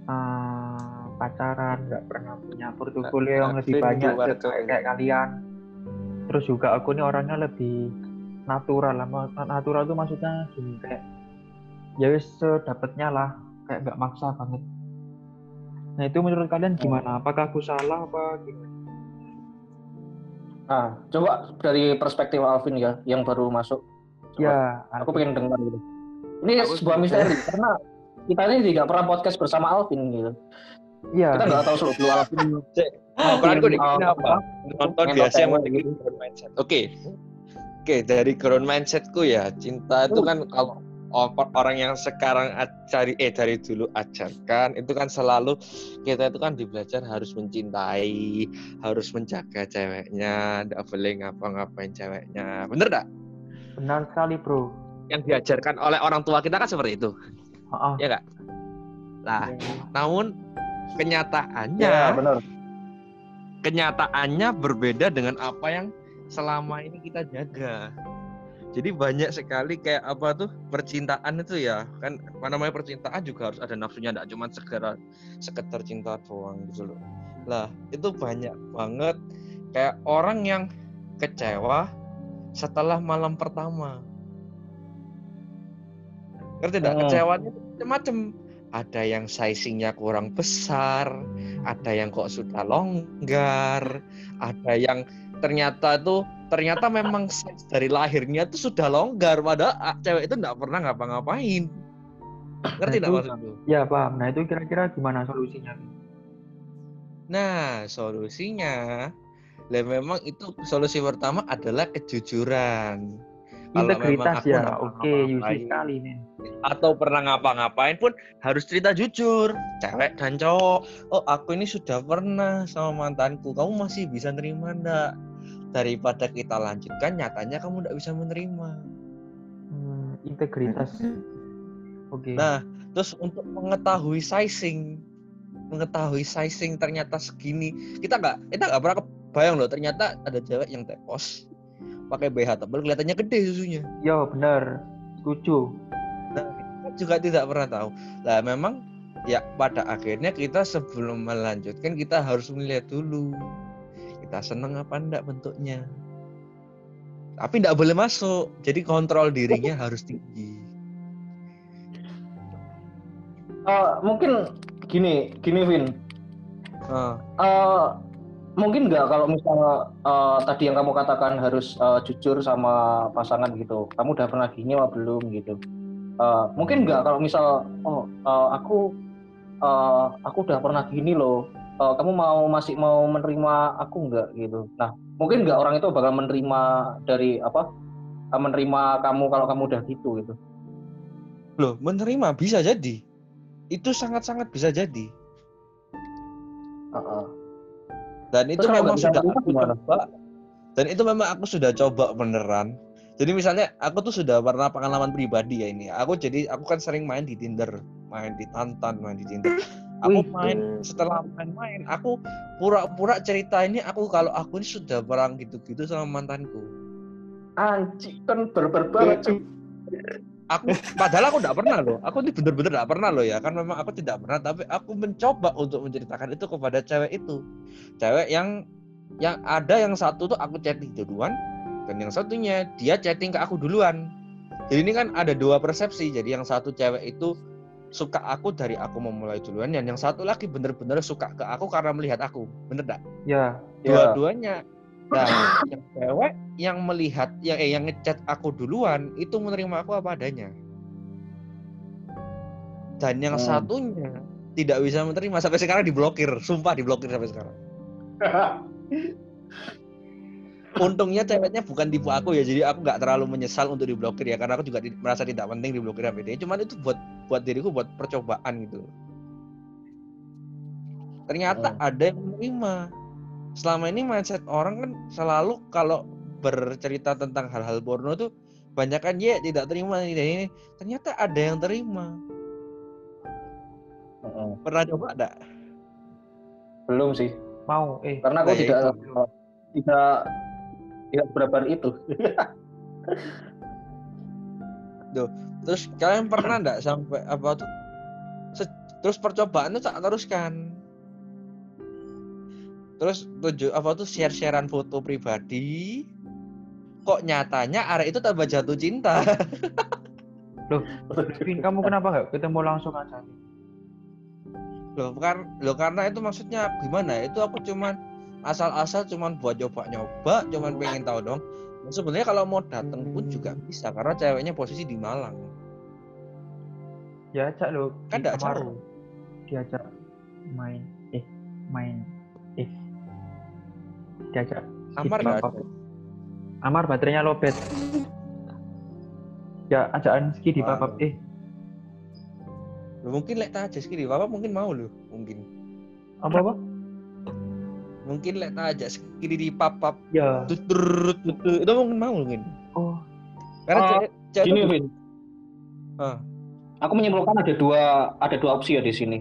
eh, pacaran nggak pernah punya portofolio yang lebih banyak kayak, kayak kalian terus juga aku nih orangnya lebih natural lah natural tuh maksudnya gini kayak ya wis sedapatnya lah kayak nggak maksa banget nah itu menurut kalian gimana apakah aku salah apa gimana Nah coba dari perspektif Alvin ya yang baru masuk. Coba. ya Aku pengen dengar gitu. Ini Aku sebuah misteri karena kita ini tidak pernah podcast bersama Alvin gitu. iya Kita nggak tahu seluk beluk Alvin. Peranku di Oh, apa? Nonton biasa yang ground mindset. Oke. Oke, dari ground mindsetku ya, cinta itu kan kalau orang yang sekarang cari eh dari dulu ajarkan itu kan selalu kita itu kan dibelajar harus mencintai, harus menjaga ceweknya, tidak boleh ngapa-ngapain ceweknya. Bener tak? benar sekali bro Yang diajarkan oleh orang tua kita kan seperti itu, Heeh. ya nggak? Nah, namun kenyataannya Ya benar. kenyataannya berbeda dengan apa yang selama ini kita jaga. Jadi banyak sekali kayak apa tuh percintaan itu ya kan apa namanya percintaan juga harus ada nafsunya tidak cuma segera sekedar cinta doang gitu loh. Lah itu banyak banget kayak orang yang kecewa setelah malam pertama. Ngerti tidak? Hmm. Kecewanya itu macam-macam. Ada yang sizingnya kurang besar, ada yang kok sudah longgar, ada yang ternyata tuh ternyata memang dari lahirnya tuh sudah longgar padahal ah, cewek itu nggak pernah ngapa-ngapain. Ngerti Nah, nggak itu- maksudku? ya paham. Nah itu kira-kira gimana solusinya? Nah solusinya lah memang itu solusi pertama adalah kejujuran. Kalau memang integritas ya oke. Yusi sekali nih. Atau pernah ngapa-ngapain pun harus cerita jujur cewek dan cowok. Oh aku ini sudah pernah sama mantanku kamu masih bisa nerima ndak daripada kita lanjutkan nyatanya kamu ndak bisa menerima. Hmm, integritas. Oke. Nah, terus untuk mengetahui sizing, mengetahui sizing ternyata segini, kita nggak kita nggak pernah kebayang loh ternyata ada cewek yang tepos pakai BH tebal kelihatannya gede susunya. ya benar. Setuju. Nah, kita juga tidak pernah tahu. Lah memang ya pada akhirnya kita sebelum melanjutkan kita harus melihat dulu kita seneng apa enggak bentuknya. Tapi enggak boleh masuk. Jadi kontrol dirinya harus tinggi. Eh, mungkin gini, gini Vin. Ah. Eh, mungkin nggak kalau misalnya eh, tadi yang kamu katakan harus eh, jujur sama pasangan gitu. Kamu udah pernah gini apa belum gitu. Eh, mungkin nggak kalau misal oh eh, aku eh, aku udah pernah gini loh Eh, kamu mau masih mau menerima aku nggak gitu nah mungkin nggak orang itu bakal menerima dari apa menerima kamu kalau kamu udah gitu gitu Loh, menerima bisa jadi. Itu sangat-sangat bisa jadi. Heeh. Dan itu Terus memang sudah aku gimana? coba. Dan itu memang aku sudah coba beneran. Jadi misalnya aku tuh sudah pernah pengalaman pribadi ya ini. Aku jadi aku kan sering main di Tinder, main di Tantan, main di Tinder. Aku Wih. main setelah main-main, aku pura-pura cerita ini aku kalau aku ini sudah perang gitu-gitu sama mantanku. anjing kan berber banget. Aku padahal aku tidak pernah loh. Aku ini bener-bener tidak pernah loh ya. Kan memang aku tidak pernah, tapi aku mencoba untuk menceritakan itu kepada cewek itu. Cewek yang yang ada yang satu tuh aku chatting duluan dan yang satunya dia chatting ke aku duluan. Jadi ini kan ada dua persepsi. Jadi yang satu cewek itu suka aku dari aku memulai duluan dan yang satu lagi bener-bener suka ke aku karena melihat aku. Bener tak? Ya, Ya. Dua-duanya. Yang cewek yang melihat yang eh yang ngechat aku duluan itu menerima aku apa adanya. Dan yang Hmm. satunya tidak bisa menerima sampai sekarang diblokir, sumpah diblokir sampai sekarang. Untungnya ceweknya bukan tipe aku ya, jadi aku nggak terlalu menyesal untuk diblokir ya, karena aku juga ti- merasa tidak penting diblokir sama dia. Cuman itu buat buat diriku buat percobaan gitu. Ternyata Hmm. ada yang menerima. Selama ini mindset orang kan selalu kalau bercerita tentang hal-hal porno tuh banyak kan ya tidak terima ini dan ini. Ternyata ada yang terima. Heeh. Pernah coba enggak? belum sih mau eh karena aku ya tidak itu. tidak tidak berapa itu Terus kalian pernah enggak sampai apa tuh? se- terus percobaan itu tak teruskan. Terus tujuh apa tuh share-sharean foto pribadi. Kok nyatanya arek itu tambah jatuh cinta. Vin, kamu kenapa nggak ketemu langsung aja loh kan loh karena itu maksudnya gimana ya? itu aku cuman asal-asal cuman buat nyoba-nyoba cuman pengen tahu dong Nah, sebenarnya kalau mau datang pun juga bisa karena ceweknya posisi di Malang. Diajak lo Kan di jauh. diajak main eh main eh. Diajak Amar ada Amar baterainya lobet. Ya ajakan ski di papap eh. Loh, mungkin lek aja sekali bapak mungkin mau loh mungkin. Apa apa mungkin lek tak ajak sekali di papap ya. Tutur tutur itu mungkin mau mungkin. Oh. Karena Ah, cewek, cewek gini Vin. Ah. aku menyimpulkan ada dua ada dua opsi ya di sini.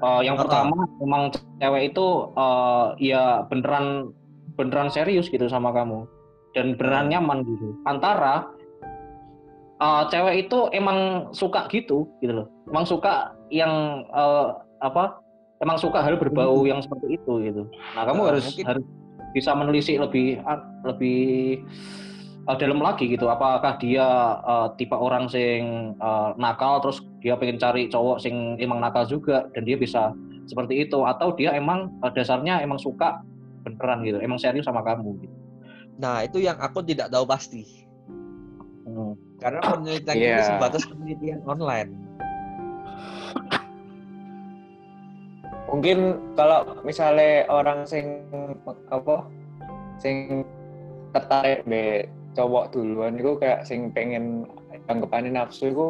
Eh, yang Ah. pertama memang cewek itu eh, ya beneran beneran serius gitu sama kamu. Dan beneran nyaman gitu. Antara eh, cewek itu emang suka gitu gitu loh. Emang suka yang eh, apa emang suka hal berbau yang seperti itu gitu. Nah kamu Ah, harus mungkin- harus bisa menelisik lebih ah, lebih eh, dalam lagi gitu. Apakah dia eh, tipe orang sing eh, nakal terus dia pengen cari cowok sing emang nakal juga dan dia bisa seperti itu? Atau dia emang eh, dasarnya emang suka beneran gitu. Emang serius sama kamu gitu. Nah itu yang aku tidak tahu pasti. Hmm. karena penelitian Iya. itu sebatas penelitian online mungkin kalau misalnya orang sing apa sing tertarik be cowok duluan itu kayak sing pengen anggapannya nafsu itu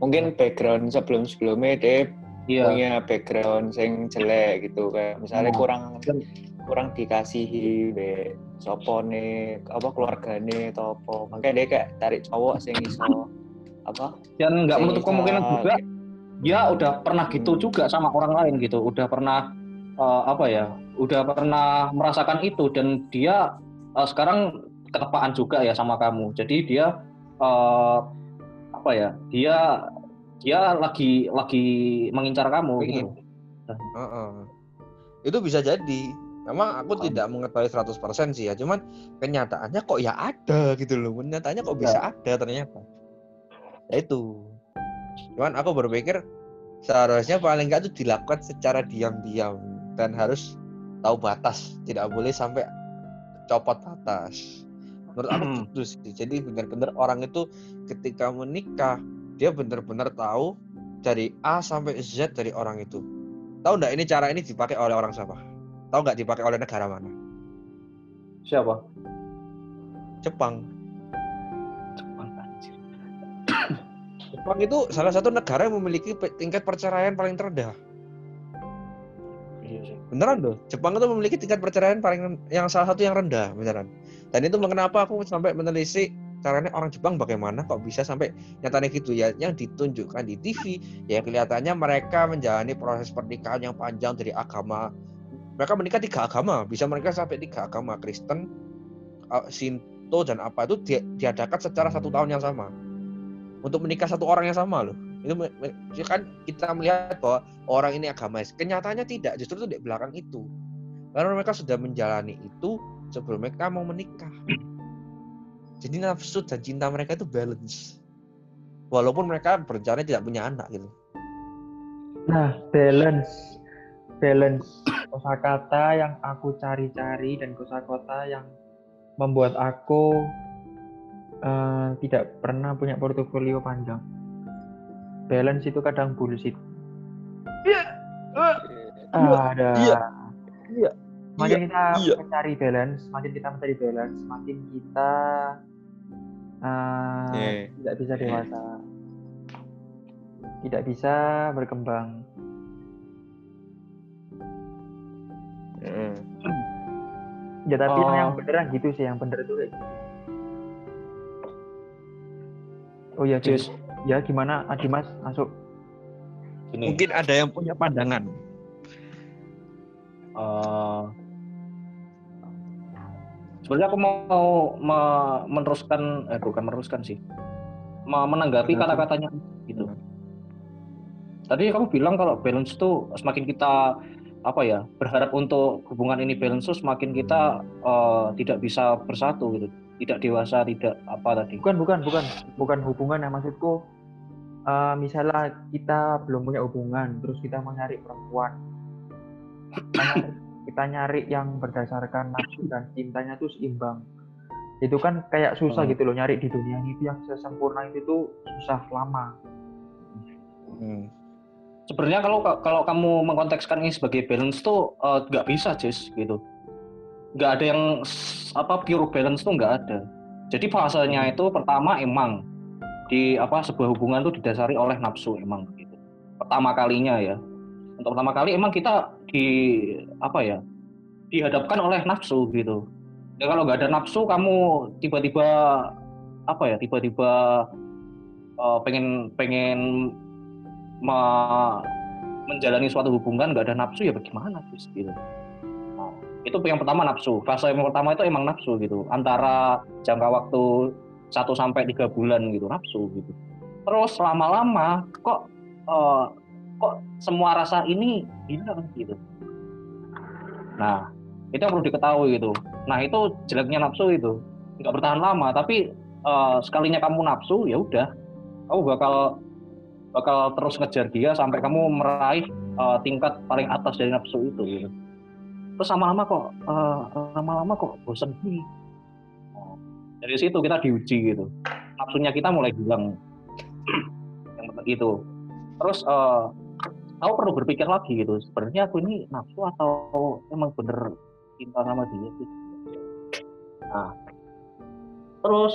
mungkin background sebelum sebelumnya dia iya. punya background sing jelek gitu. Kayak misalnya Hmm. kurang kurang dikasihi be sopone apa keluargane atau apa. Makanya dia kayak cari cowok sing iso apa dan nggak menutup kemungkinan juga dia udah pernah gitu juga sama orang lain gitu udah pernah eh, apa ya udah pernah merasakan itu dan dia eh, sekarang ketepaan juga ya sama kamu jadi dia eh, apa ya dia dia lagi lagi mengincar kamu gitu Pengen. Heeh. Itu bisa jadi. Memang aku Oh. tidak mengetahui 100% sih ya, cuman kenyataannya kok ya ada gitu loh. Kenyataannya kok Iya. bisa ada ternyata. Ya itu. Cuman aku berpikir seharusnya paling enggak itu dilakukan secara diam-diam dan harus tahu batas, tidak boleh sampai copot batas. Menurut aku Hmm. gitu sih. Jadi benar-benar orang itu ketika menikah dia benar-benar tahu dari A sampai Z dari orang itu tahu nggak ini cara ini dipakai oleh orang siapa? Tahu nggak dipakai oleh negara mana? Siapa? Jepang Jepang itu salah satu negara yang memiliki tingkat perceraian paling terendah. Iya. Beneran loh. Jepang itu memiliki tingkat perceraian paling yang salah satu yang rendah, beneran. Dan itu mengapa aku sampai menelisik caranya orang Jepang bagaimana kok bisa sampai nyatanya gitu ya yang ditunjukkan di TV ya kelihatannya mereka menjalani proses pernikahan yang panjang dari agama mereka menikah tiga agama bisa mereka sampai tiga agama Kristen uh, Shinto dan apa itu di- diadakan secara satu tahun yang sama untuk menikah satu orang yang sama loh. Itu ya kan kita melihat bahwa orang ini agamis kenyataannya tidak. Justru itu di belakang itu. Karena mereka sudah menjalani itu sebelum mereka mau menikah. Jadi nafsu dan cinta mereka itu balance. Walaupun mereka berencana tidak punya anak gitu. Nah, balance. Balance. Kosakata yang aku cari-cari dan kosakata yang membuat aku eh, tidak pernah punya portofolio panjang. Balance itu kadang bullshit. Ada. Iya. Iya. Makin kita Iya. mencari balance, makin kita mencari balance, makin kita eh, Iya. tidak bisa dewasa, tidak bisa berkembang. Heeh. Ya tapi Oh. yang beneran gitu sih, yang bener itu kayak gitu. Oh iya. Jis, Ya gimana? Adimas masuk? gini. mungkin ada yang punya pandangan. Eh, sebenarnya aku mau me- meneruskan eh bukan meneruskan sih. Me- menanggapi kata-katanya gitu. Tadi kamu bilang kalau balance tuh semakin kita apa ya berharap untuk hubungan ini balance semakin kita eh, tidak bisa bersatu gitu tidak dewasa tidak apa tadi Bukan, bukan, bukan, bukan hubungan yang maksudku. eh, misalnya kita belum punya hubungan, terus kita mau nyari perempuan. Kita nyari, kita nyari yang berdasarkan nafsu dan cintanya tuh seimbang. Itu kan kayak susah Hmm. gitu loh nyari di dunia ini yang sesempurna itu tuh susah lama. Hmm. sebenarnya kalau kalau kamu mengkontekskan ini sebagai balance tuh eh, nggak bisa Jis gitu nggak ada yang apa pure balance tuh nggak ada. Jadi fasenya itu pertama emang di apa sebuah hubungan tuh didasari oleh nafsu emang gitu. Pertama kalinya ya. Untuk pertama kali emang kita di apa ya dihadapkan oleh nafsu gitu. Ya kalau nggak ada nafsu kamu tiba-tiba apa ya tiba-tiba eh, pengen pengen me- menjalani suatu hubungan nggak ada nafsu ya bagaimana gitu itu yang pertama nafsu. Fase yang pertama itu emang nafsu gitu. Antara jangka waktu 1 sampai tiga bulan gitu nafsu gitu. Terus lama-lama kok eh, kok semua rasa ini hilang gitu. Nah itu yang perlu diketahui gitu. Nah itu jeleknya nafsu itu. Nggak bertahan lama tapi eh, sekalinya kamu nafsu ya udah. Kamu bakal bakal terus ngejar dia sampai kamu meraih uh, tingkat paling atas dari nafsu itu gitu. Terus lama-lama kok uh, lama-lama kok bosan nih. Oh, Dari situ kita diuji gitu. Nafsunya kita mulai hilang. yang seperti itu. Terus uh, kamu perlu berpikir lagi gitu. Sebenarnya aku ini nafsu atau emang bener cinta sama dia sih. Nah, terus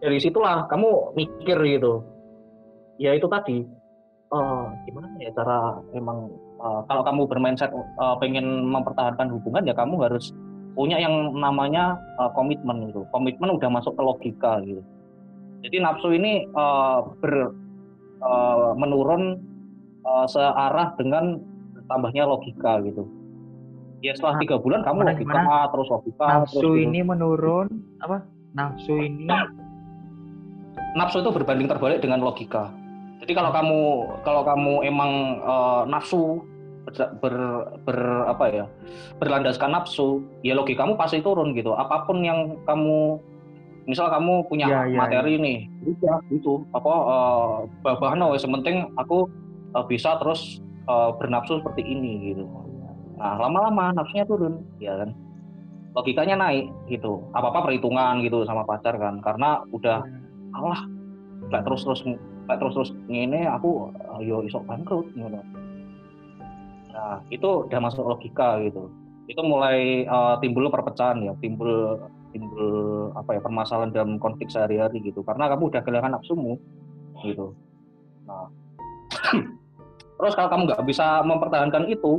dari situlah kamu mikir gitu ya itu tadi eh, gimana ya cara emang eh, kalau kamu bermindset eh, pengen mempertahankan hubungan ya kamu harus punya yang namanya eh, komitmen gitu komitmen udah masuk ke logika gitu jadi nafsu ini eh, ber eh, menurun eh, searah dengan tambahnya logika gitu ya setelah Nah, tiga bulan kamu gimana, logika gimana? terus logika Nafsu terus gitu. ini menurun apa? Nafsu ini nafsu itu berbanding terbalik dengan logika. Jadi kalau kamu kalau kamu emang eh, nafsu ber, ber, ber- apa ya berlandaskan nafsu, ya logikamu pasti turun gitu. Apa pun yang kamu misal kamu punya Ya, ya, materi nih, udah itu apa eh, babahan wes yang penting aku eh, bisa terus eh, bernafsu seperti ini gitu. Nah lama-lama nafsunya turun, ya kan? Logikanya naik gitu. Apa-apa perhitungan gitu sama pacar kan, karena udah alah kayak terus terus terus terus ngene aku uh, yo isok bangkrut ngono nah itu udah masuk logika gitu. Itu mulai eh, timbul perpecahan ya, timbul timbul apa ya permasalahan dalam konflik sehari-hari gitu. Karena kamu udah kehilangan nafsumu gitu. Nah, terus kalau kamu nggak bisa mempertahankan itu,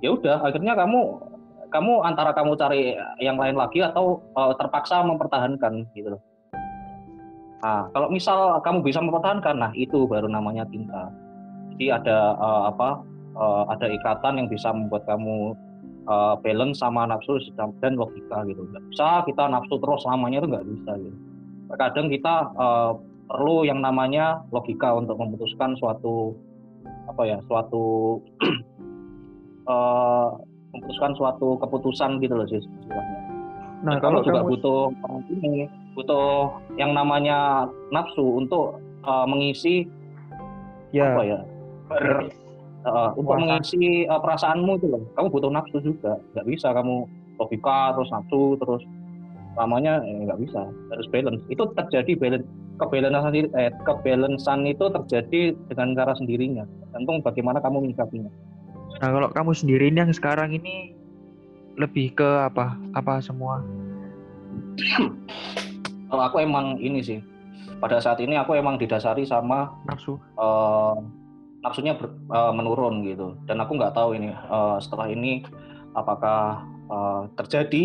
ya udah akhirnya kamu kamu antara kamu cari yang lain lagi atau eh, terpaksa mempertahankan gitu loh. Nah, kalau misal kamu bisa mempertahankan, nah itu baru namanya cinta. Jadi ada eh, apa? Eh, ada ikatan yang bisa membuat kamu eh, balance sama nafsu dan- logika gitu. Nggak bisa kita nafsu terus selamanya itu nggak bisa gitu. Terkadang kita eh, perlu yang namanya logika untuk memutuskan suatu apa ya, suatu eh, memutuskan suatu keputusan gitu loh sih istilahnya. Nah, kamu kalau juga kamu butuh ini, butuh yang namanya nafsu untuk eh, mengisi ya apa ya ber- eh, untuk mengisi eh, perasaanmu itu loh. Kamu butuh nafsu juga. Nggak bisa kamu logika terus nafsu terus lamanya eh, nggak bisa. Harus balance. Itu terjadi balance. Kebalansan eh, kebalansan itu terjadi dengan cara sendirinya. Tergantung bagaimana kamu menyikapinya. Nah, kalau kamu sendiri yang sekarang ini lebih ke apa? Apa semua? kalau aku emang ini sih. Pada saat ini aku emang didasari sama Nafsu. eh, nafsunya ber- eh, menurun gitu dan aku nggak tahu ini eh, setelah ini apakah eh, terjadi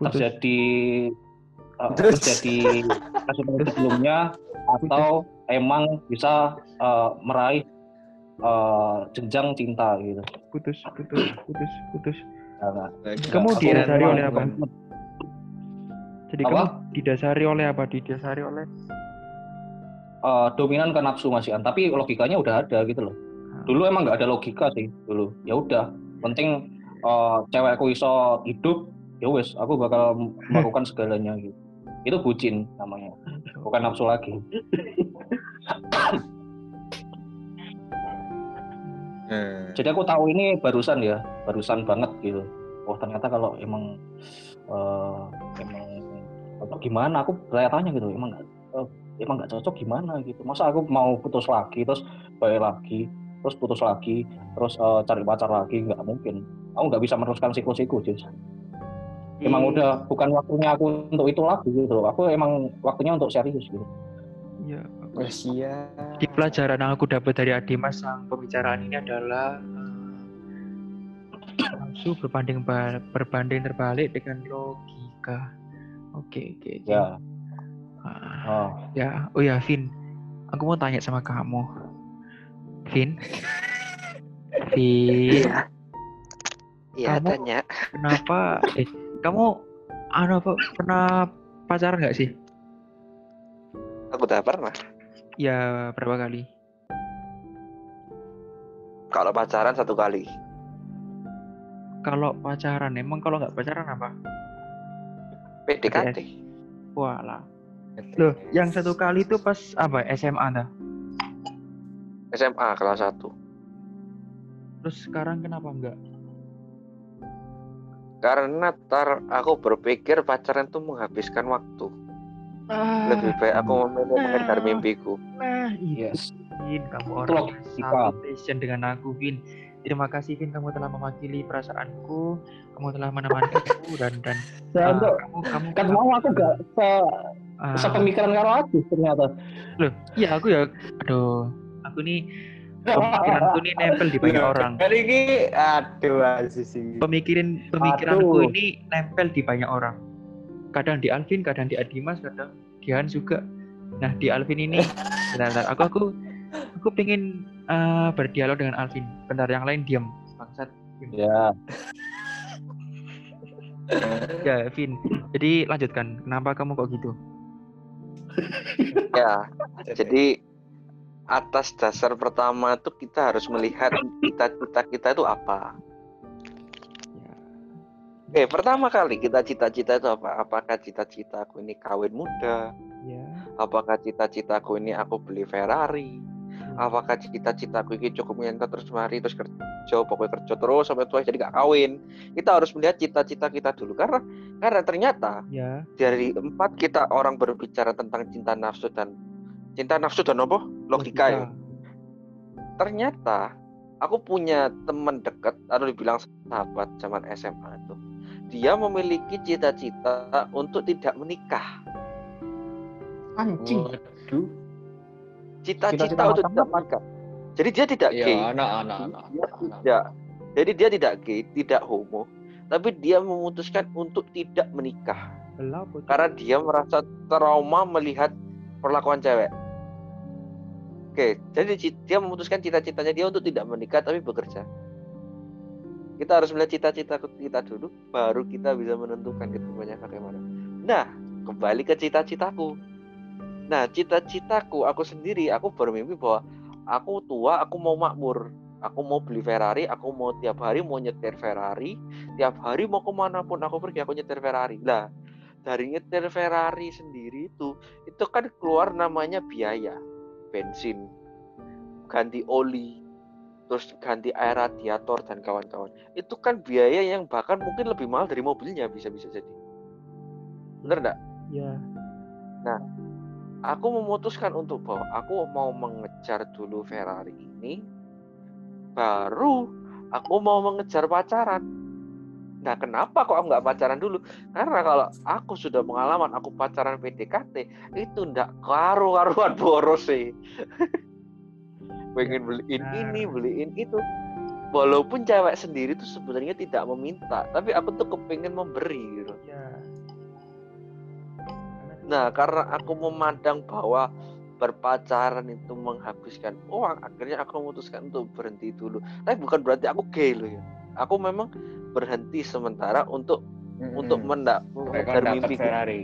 Putus. terjadi Putus. terjadi kasus sebelumnya atau emang bisa eh, meraih eh, jenjang cinta gitu Putus, putus, putus, putus. Nah, Kamu didasari oleh apa? Jadi Apa? kamu didasari oleh apa? Didasari oleh eh, dominan ke nafsu Mas Ian, tapi logikanya udah ada gitu loh. Dulu emang nggak ada logika sih dulu. Ya udah, penting eh, cewekku iso hidup, ya wes aku bakal melakukan segalanya gitu. Itu bucin namanya, bukan nafsu lagi. Nah, Jadi aku tahu ini barusan ya, barusan banget gitu. Oh ternyata kalau emang eh, emang cocok gimana? Aku bertanya gitu, emang eh, emang nggak cocok gimana gitu. Masa aku mau putus lagi, terus balik lagi, terus putus lagi, terus eh, cari pacar lagi nggak mungkin. Aku nggak bisa meneruskan siklus-siklus. Jis. Emang udah bukan waktunya aku untuk itu lagi gitu. loh. Aku emang waktunya untuk serius gitu. ya siap. di pelajaran yang aku dapat dari Adimas yang pembicaraan ini adalah eh, nafsu berbanding ba- berbanding terbalik dengan logika. Oke, oke, oke. Ya. Ah, Oh. ya, oh ya, Vin. Aku mau tanya sama kamu. Vin. Vin, Iya, Kamu- tanya. kenapa eh kamu anu apa pernah pacaran nggak sih? Aku udah pernah. Ya, berapa kali? Kalau pacaran satu kali. Kalau pacaran, emang kalau nggak pacaran apa? PDKT. Walah. Loh, yang satu kali itu pas apa? SMA dah. SMA kelas 1. Terus sekarang kenapa enggak? Karena tar aku berpikir pacaran itu menghabiskan waktu. Lebih baik aku memilih mengejar Ah. mimpiku. Nah, Yes. Vin, kamu orang yang passion dengan aku, Vin. Terima kasih, Vin, kamu telah mewakili perasaanku, kamu telah menemani aku dan dan Saya ah, untuk kamu kamu kan mau aku gak se ah, sepemikiran karo aku ternyata. loh, iya aku ya, aduh, aku nih pemikiranku nih nempel di banyak orang. Kali ini, aduh, ini. Pemikiran pemikiranku Aduh. ini nempel di banyak orang. Kadang di Alvin, kadang di Adimas, kadang di Hans juga. Nah di Alvin ini, bentar, bentar, aku aku aku pengen eh, berdialog dengan Alvin. Bentar yang lain diam, bangsat. Ya. Ya, Vin. Jadi lanjutkan. Kenapa kamu kok gitu? Ya, jadi atas dasar pertama itu kita harus melihat cita-cita kita itu apa. Ya, Eh, pertama kali kita cita-cita itu apa? Apakah cita-cita aku ini kawin muda? ya. Apakah cita-citaku ini aku beli Ferrari? Apakah cita-citaku ini cukup nyentuh terus mari terus kerja, pokoknya kerja terus sampai tua jadi gak kawin? Kita harus melihat cita-cita kita dulu karena karena ternyata Ya, dari empat kita orang berbicara tentang cinta nafsu dan cinta nafsu dan apa? Logika ya. ternyata aku punya teman dekat atau dibilang sahabat zaman SMA itu dia memiliki cita-cita untuk tidak menikah Anjing. Waduh. Cita-cita untuk apa? menikah jadi dia tidak gay Ya, anak-anak. anak, Dia anak. tidak jadi dia tidak gay tidak homo tapi dia memutuskan untuk tidak menikah karena dia merasa trauma melihat perlakuan cewek. Oke, jadi dia memutuskan cita-citanya dia untuk tidak menikah tapi bekerja. Kita harus melihat cita-cita kita dulu, baru kita bisa menentukan ke depannya bagaimana. Nah, kembali ke cita-citaku. Nah, cita-citaku, aku sendiri, aku bermimpi bahwa aku tua, aku mau makmur. Aku mau beli Ferrari, aku mau tiap hari mau nyetir Ferrari, tiap hari mau ke mana pun aku pergi, aku nyetir Ferrari. Lah, dari nyetir Ferrari sendiri itu itu kan keluar namanya biaya bensin ganti oli terus ganti air radiator dan kawan-kawan itu kan biaya yang bahkan mungkin lebih mahal dari mobilnya bisa-bisa jadi bener enggak? Ya. Aku memutuskan untuk bahwa aku mau mengejar dulu Ferrari ini baru aku mau mengejar pacaran Nah, kenapa kok aku nggak pacaran dulu? Karena kalau aku sudah pengalaman, aku pacaran PDKT, itu ndak karu-karuan boros sih. Pengen beliin ini, beliin itu. Walaupun cewek sendiri tuh sebenarnya tidak meminta, tapi aku tuh kepengen memberi gitu. Nah, karena aku memandang bahwa berpacaran itu menghabiskan uang, akhirnya aku memutuskan untuk berhenti dulu. Tapi bukan berarti aku gay loh ya. Aku memang berhenti sementara untuk untuk Mm-mm. mendak mengejar mimpi. Ferrari.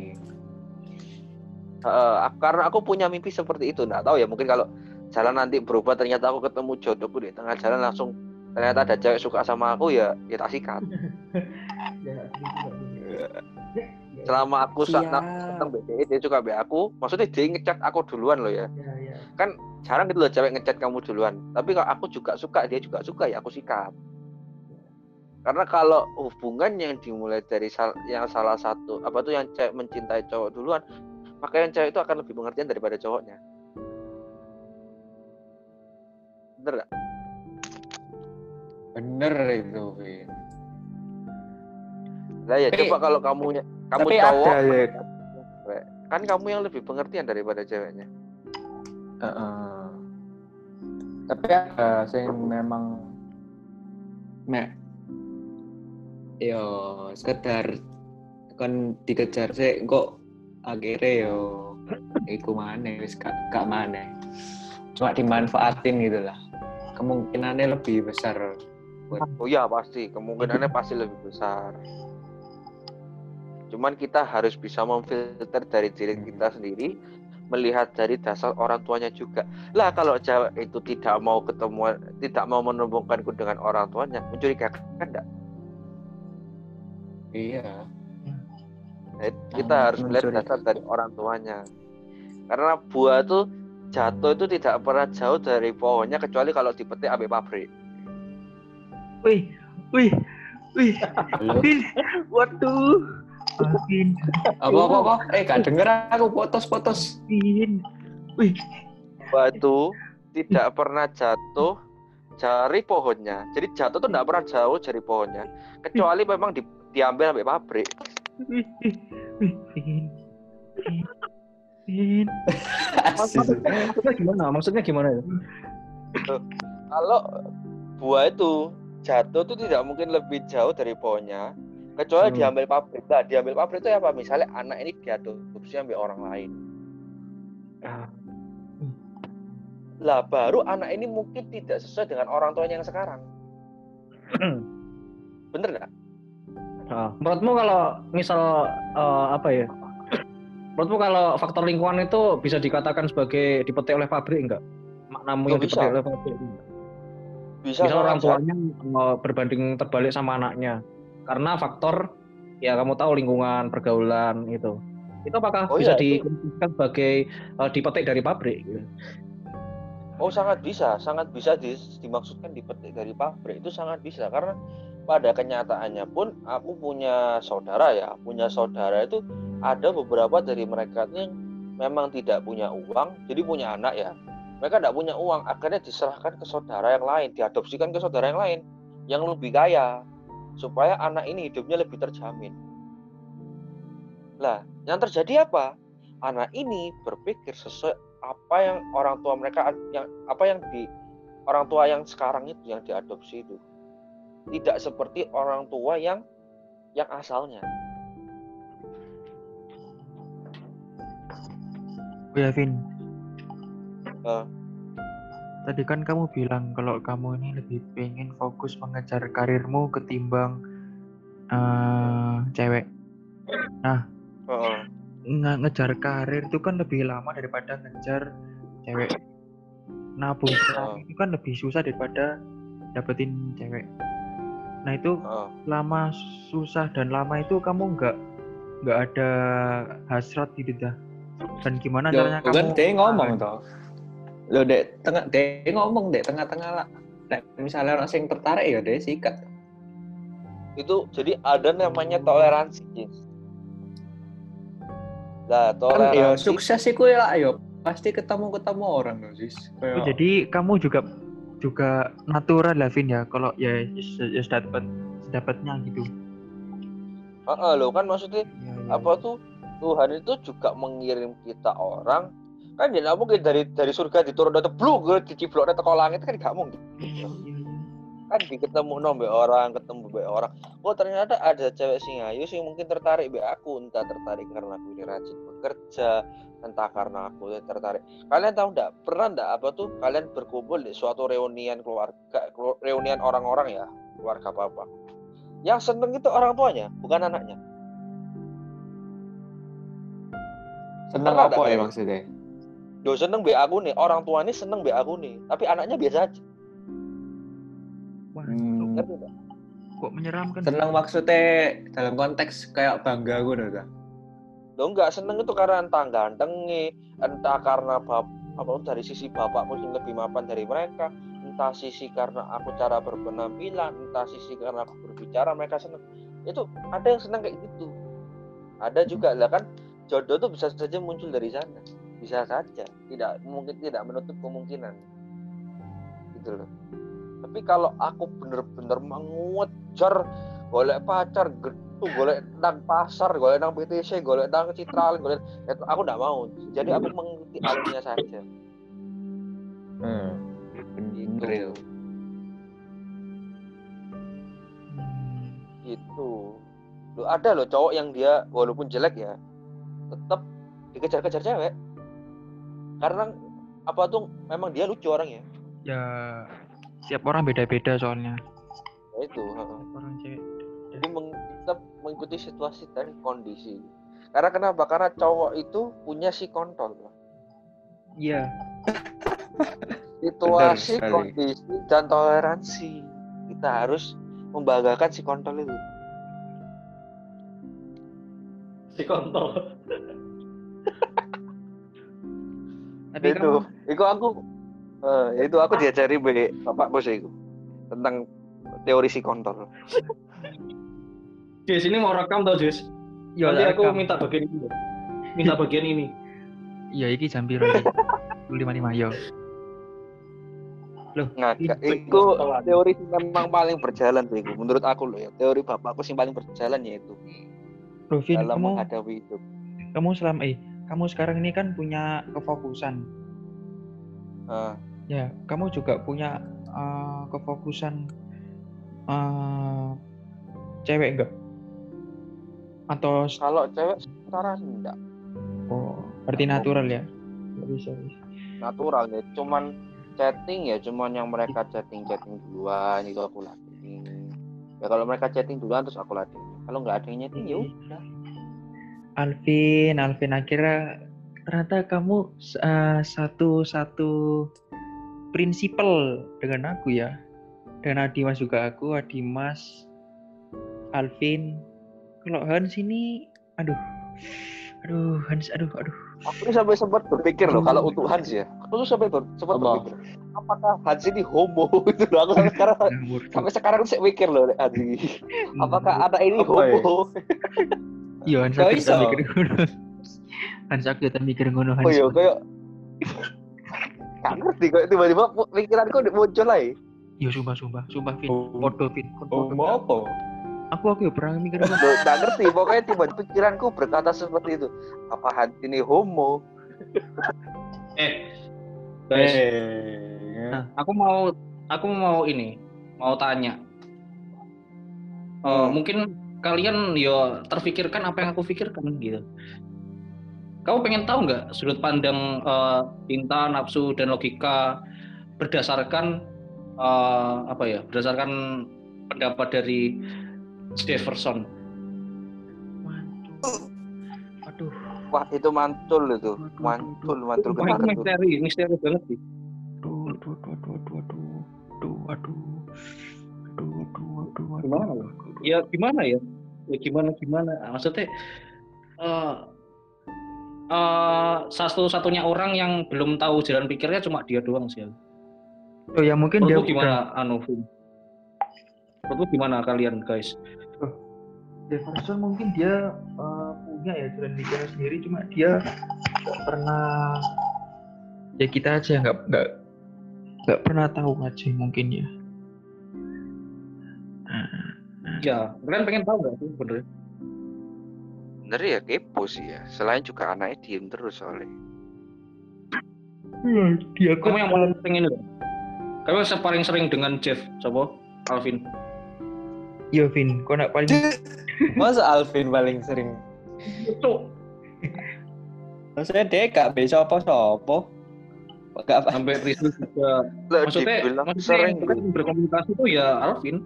Heeh, karena aku punya mimpi seperti itu. Nggak tahu ya, mungkin kalau jalan nanti berubah ternyata aku ketemu jodohku di tengah jalan langsung ternyata ada cewek suka sama aku ya ya tak sikat. Ya, gitu. Selama aku seneng BDE dia suka be aku, maksudnya dia ngechat aku duluan loh ya. Ya, ya. Jarang gitu loh cewek ngechat kamu duluan. Tapi kalau aku juga suka, dia juga suka ya aku sikat. Karena kalau hubungan yang dimulai dari sal- yang salah satu apa tuh yang cewek mencintai cowok duluan, maka yang cewek itu akan lebih pengertian daripada cowoknya. Bener nggak? Bener itu, Vin. Lah ya Tapi- coba kalau kamu kamu Tapi cowok ada ya. kan kamu yang lebih pengertian daripada ceweknya. Heeh. Tapi ada sing memang nek yo sekedar kan dikejar sih kok akhirnya yo iku mana wis gak, gak mana cuma dimanfaatin gitu lah kemungkinannya lebih besar Oh iya pasti, kemungkinannya pasti lebih besar. Cuman kita harus bisa memfilter dari diri kita sendiri, melihat dari dasar orang tuanya juga. Lah kalau cewek itu tidak mau ketemu, tidak mau menemukanku dengan orang tuanya, mencurigakan enggak? iya Nah, kita Sangat harus melihat dasar dari orang tuanya. Karena buah tuh jatuh itu tidak pernah jauh dari pohonnya kecuali kalau dipetik ambil pabrik. Wih, wih, wih? Vin, waduh, Apa apa apa? Eh gak denger aku. Potos-potos wih, Batu tidak pernah jatuh dari pohonnya. Jadi jatuh tuh tidak pernah jauh dari pohonnya, kecuali memang di, diambil sampai pabrik. Maksudnya gimana? Maksudnya gimana ya? Kalau buah itu jatuh tuh tidak mungkin lebih jauh dari pohonnya, kecuali Hmm. diambil pabrik. Nah, diambil pabrik itu apa? Misalnya anak ini diadopsi ambil orang lain. Ah. Lah baru anak ini mungkin tidak sesuai dengan orang tuanya yang sekarang. Bener nggak? Ah, menurutmu kalau misal eh, apa ya? Menurutmu kalau faktor lingkungan itu bisa dikatakan sebagai dipetik oleh pabrik enggak? Maknamu yang dipetik oleh pabrik enggak? Bisa Misal orang tuanya eh, berbanding terbalik sama anaknya karena faktor ya kamu tahu lingkungan pergaulan itu. Itu apakah Oh, bisa iya, dikatakan sebagai eh, dipetik dari pabrik? Gitu? Oh sangat bisa, sangat bisa di- dimaksudkan dipetik dari pabrik itu sangat bisa karena pada kenyataannya pun aku punya saudara ya, punya saudara itu ada beberapa dari mereka yang memang tidak punya uang, jadi punya anak ya. mereka tidak punya uang akhirnya diserahkan ke saudara yang lain diadopsikan ke saudara yang lain yang lebih kaya supaya anak ini hidupnya lebih terjamin lah yang terjadi apa anak ini berpikir sesuai apa yang orang tua mereka yang apa yang di orang tua yang sekarang itu yang diadopsi itu tidak seperti orang tua yang yang asalnya Oh ya Vin. Eh. Tadi kan kamu bilang kalau kamu ini lebih pengen fokus mengejar karirmu ketimbang eh, cewek. Heeh. Nge- ngejar karir itu kan lebih lama daripada ngejar cewek. Nabung Oh. itu kan lebih susah daripada dapetin cewek. Nah itu heeh. lama susah dan lama itu kamu nggak nggak ada hasrat gitu dah. Dan gimana Loh, caranya kamu ngomong toh. Lo dek tengah dia ngomong dek tengah-tengah lah. Nek misalnya orang sing tertarik ya dia sikat. itu jadi ada namanya toleransi. Lah Kan toleransi ya sukses sih kue lah yo pasti ketemu-ketemu orang loh sis. Oh, jadi kamu juga juga natural lah Vin ya kalau ya ya dapat dapatnya gitu. Heeh, lo kan maksudnya Ya, ya. apa tuh Tuhan itu juga mengirim kita orang kan dia nggak mungkin dari dari surga diturun dari bluk ke diciploknya teko langit kan gak mungkin. Iya, iya, iya. kan di ketemu nombe orang ketemu be orang. Oh ternyata ada cewek sing ayu sing mungkin tertarik be aku. Entah tertarik karena aku ini rajin bekerja entah karena aku ini tertarik. Kalian tahu nggak? Pernah nggak apa tuh kalian berkumpul di suatu reunian keluarga kelu- reunian orang-orang ya keluarga papa? Yang seneng itu orang tuanya bukan anaknya. Seneng apa nggak ya maksudnya? Yo seneng be aku nih, orang tua ini seneng be aku nih, tapi anaknya biasa aja. Wah, Hmm, Ngerti nggak? kok menyeramkan? seneng maksudnya dalam konteks kayak bangga gue dah. Lo enggak seneng itu karena entah gantengnya, entah karena bap apa dari sisi bapak mungkin lebih mapan dari mereka, entah sisi karena aku cara berpenampilan, entah sisi karena aku berbicara mereka seneng. Itu ada yang seneng kayak gitu. Ada juga lah kan jodoh tuh bisa saja muncul dari sana. Bisa saja, tidak mungkin tidak menutup kemungkinan. Gitu loh. Tapi kalau aku bener-bener mengejar golek pacar gitu golek nang pasar golek nang PTC golek nang Citral golek itu aku nggak mau. Jadi aku mengikuti alurnya saja. Hmm. Hmm, gitu. Lo ada loh cowok yang dia walaupun jelek ya tetap dikejar-kejar cewek karena apa tuh memang dia lucu orangnya ya setiap orang beda-beda soalnya. ya itu heeh. Orang cewek. jadi meng- tetap mengikuti situasi dan kondisi karena kenapa karena cowok itu punya si kontol Iya. situasi kondisi dan toleransi kita harus membanggakan si kontol itu Si kontol. Tapi itu kamu itu aku eh, itu aku diajari be bapak bos itu tentang teori si kontol Jis ini mau rekam tau Jis? ya Nanti aku rekam. minta bagian ini. Minta bagian ini. Iya, iki jam piro iki? 55 yo. Loh, ngakak Itu- itu teori memang paling berjalan sih menurut aku loh ya teori bapakku sing paling berjalan yaitu Rovin, dalam kamu menghadapi hidup kamu selama eh kamu sekarang ini kan punya kefokusan. Ah, Ya, kamu juga punya eh, kefokusan eh, cewek enggak? Atau kalau cewek sekarang enggak oh, berarti Nggak natural ya? Bisa, bisa. natural ya cuman chatting ya cuman yang mereka chatting chatting duluan itu aku latih ya kalau mereka chatting duluan terus aku latih kalau nggak ada yang chatting ya udah Alvin, Alvin akhirnya ternyata kamu eh, satu satu prinsipal dengan aku ya. Dengan Adimas juga aku, Adimas, Alvin. Kalau Hans ini, aduh, aduh Hans, aduh, aduh. aku tuh sampai sempat berpikir loh kalau untuk Hans ya aku tuh sampai ber- sempat Apa? berpikir apakah Hans ini homo itu loh aku sampai sekarang sampai sekarang saya mikir loh Hans ini apakah anak ini Apa ya? homo Iya, Hans iso. tak mikir ngono. Hans aku tak mikir ngono oh Hans. iya kayak Gak ngerti kok tiba-tiba pikiranku muncul lagi. Iya sumpah sumpah sumpah Vin. Oh. Podo Vin. Oh, mau apa? Aku aku ya pernah mikir apa. Loh, Gak ngerti pokoknya tiba pikiranku berkata seperti itu. Apa hati ini homo? Eh, Eh, Nah. aku mau aku mau ini, mau tanya. Eh, Hmm. mungkin kalian yo terfikirkan apa yang aku pikirkan gitu. Kamu pengen tahu nggak sudut pandang eh, cinta, nafsu dan logika berdasarkan eh, apa ya? Berdasarkan pendapat dari Jefferson. Waduh. Aduh. Wah itu mantul itu, mantul, mantul Wah, itu misteri, misteri banget sih. Aduh, aduh, aduh, aduh, aduh, aduh, aduh, aduh, aduh, aduh, aduh, aduh, Gimana? aduh, aduh. Ya gimana ya? Ya gimana gimana? Maksudnya eh eh, satu-satunya orang yang belum tahu jalan pikirnya cuma dia doang sih. Oh ya mungkin dia menurutmu gimana anu? Vin? menurutmu gimana kalian guys? Jefferson mungkin dia eh, punya ya jalan pikirnya sendiri cuma dia nggak pernah ya kita aja nggak nggak nggak pernah tahu aja mungkin ya Nah, ya kalian pengen tahu nggak sih bener Bener ya kepo sih ya. Selain juga anaknya diem terus soalnya. ya, dia kamu yang paling pengen itu kamu yang paling sering dengan Jeff coba Alvin iya Vin kau nak paling Masa Alvin paling sering? itu Maksudnya dia gak bisa apa-apa. Gak apa. sampai Rizky juga maksudnya maksudnya sering, berkomunikasi itu ya Alvin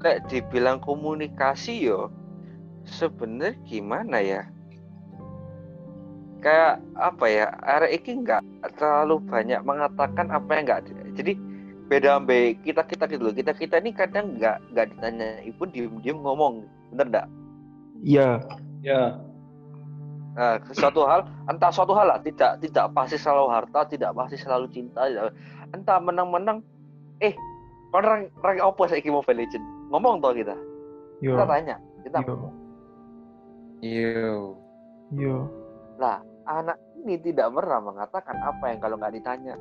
lek dibilang komunikasi yo. Sebenernya gimana ya? Kayak apa ya? Arek iki nggak terlalu banyak mengatakan apa yang nggak. Jadi beda ambe kita kita gitu loh. Kita kita ini kadang nggak nggak ditanya ibu diem diem ngomong, bener nggak? ya ya Nah, suatu hal, entah suatu hal lah, tidak tidak pasti selalu harta, tidak pasti selalu cinta, tidak- entah menang-menang, eh, orang orang apa saya Mobile Legend, ngomong toh kita, yo kita tanya, kita yo ngomong. Yo. yo Lah, anak ini tidak pernah mengatakan apa yang kalau nggak ditanya.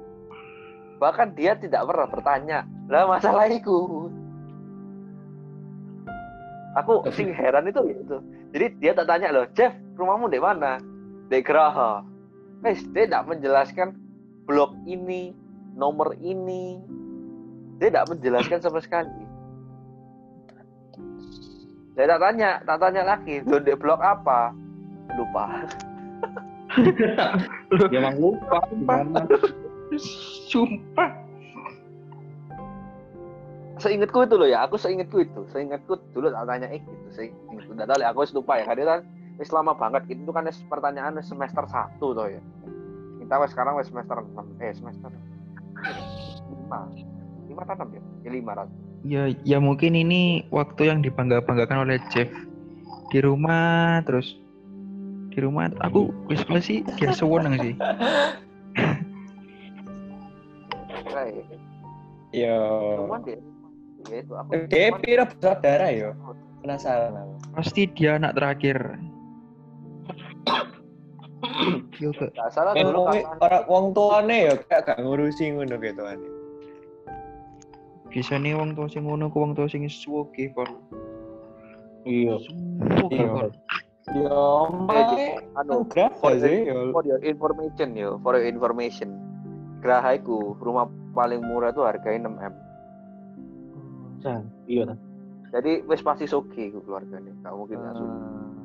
Bahkan dia tidak pernah bertanya. Lah masalah itu. Aku Tapi- sing heran itu itu. Jadi dia tak tanya loh, Jeff, rumahmu di mana? Di Geraha. Wes, dia tidak menjelaskan blok ini, nomor ini. Dia tidak menjelaskan sama sekali. Saya tak tanya, tak tanya lagi, "Lo di blok apa? Lupa. ya emang lupa gimana? Sumpah. Seingatku itu loh ya aku seingatku itu seingatku dulu tak tanya eh gitu seingatku tidak tahu ya, aku lupa ya. Karena kan wis lama banget itu kan pertanyaan semester 1 toh ya. Kita wis sekarang wis semester 6 eh semester 5 5 atau 6 ya? Ya 5 rat ya ya mungkin ini waktu yang dibangga banggakan oleh Jeff di rumah terus di rumah aku wis sih dia sewenang sih Yo. dia ya cuman- pira bersaudara yo. Penasaran aku. pasti dia anak terakhir Yo gak salah dulu orang wong tuane yo kayak gak ngurusi ngono gitu ane. Bisa nih wong tua sing ngono ku wong tua sing suwoge kon iya. Suwoge Iya. kon Yo, mae anu berapa sih. yo? for your information yo for your information. Geraha iku rumah paling murah itu harganya 6 m. Nah, iya. Jadi wis pasti soge iku keluarganya gak mungkin soge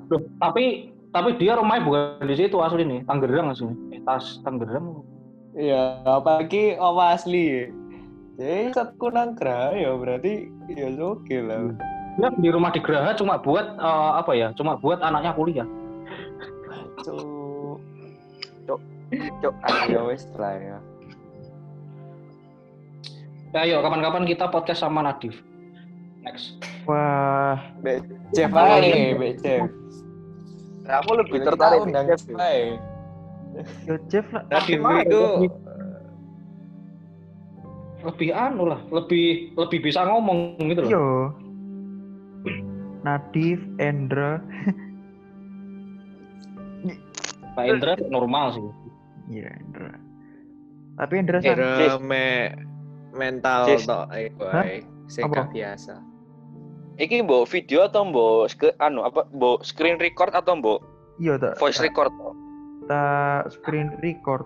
Loh, tapi tapi dia rumahnya bukan di situ asli nih Tangerang asli. Eh, tas Tangerang. Iya, apalagi oma asli. Jadi satku nang Geraha ya berarti ya oke lah. dia di rumah di Geraha cuma buat eh, apa ya cuma buat anaknya kuliah Cuk. cok Ya wis lah ya. ya ayo kapan-kapan kita podcast sama Nadif next wah Be Chef ae, Be Chef. Nah, aku lebih Kita tertarik Jeff. Ae. yo Jeff lah Nadif itu ya? Lebih anu lah lebih lebih bisa ngomong gitu loh yo Nadif Endra Pak Indra normal sih Iya, Indra. Tapi Indra Eh, San, Cis. me mental Cis. tok iku Hah? ae. Sing Apa? gak biasa. Iki mbok video atau mbok anu apa mbok screen record atau mbok iya tak voice record? tak screen record.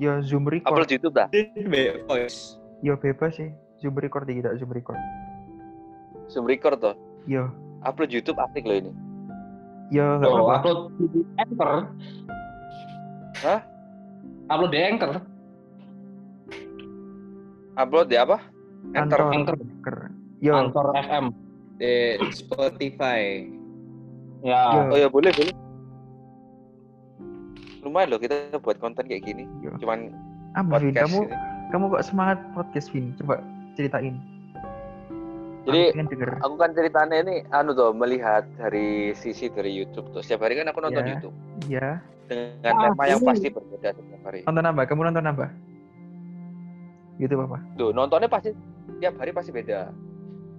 Ya zoom record. Upload YouTube voice. Ya bebas sih. Zoom record iki tak zoom record. Zoom record toh. Ya, Upload YouTube asik loh ini. ya enggak Oh, apa-apa. upload di Anchor. Hah? Upload di Anchor. Upload di apa? Enter. Anchor. Anchor. Anchor. Ya, Anchor FM. Di Spotify. Ya. Ya. Oh ya boleh boleh. Lumayan loh kita buat konten kayak gini. ya. Cuman Apa Vin? podcast. Kamu ini. kamu kok semangat podcast Vin? Coba ceritain. Jadi Aku kan ceritanya ini anu tuh melihat dari sisi dari YouTube tuh. Setiap hari kan aku nonton Ya. YouTube Iya. dengan Ah, tema yang ini. pasti berbeda setiap hari. Nonton apa? Kamu nonton apa? Gitu apa? Tuh, nontonnya pasti tiap hari pasti beda.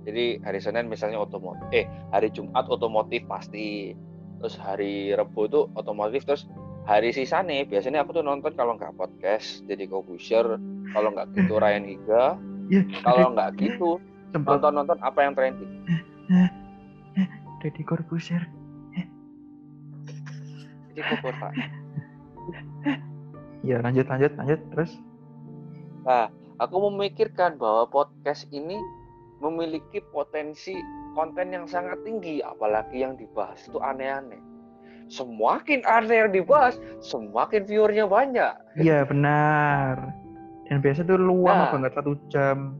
Jadi hari Senin misalnya otomotif, eh hari Jumat otomotif pasti. Terus hari Rebo tuh otomotif terus hari sisanya biasanya aku tuh nonton kalau nggak podcast jadi Kobusher, kalau nggak gitu Ryan Higa, Ya, kalau nggak gitu sempat nonton-nonton apa yang trending. Deddy Corbuzier. Jadi kok Pak. Ya, lanjut lanjut lanjut terus. Aku memikirkan bahwa podcast ini memiliki potensi konten yang sangat tinggi, apalagi yang dibahas itu aneh-aneh. Semakin aneh yang dibahas, semakin viewernya banyak. Iya, benar. Dan biasa tuh luang Nah. banget satu jam.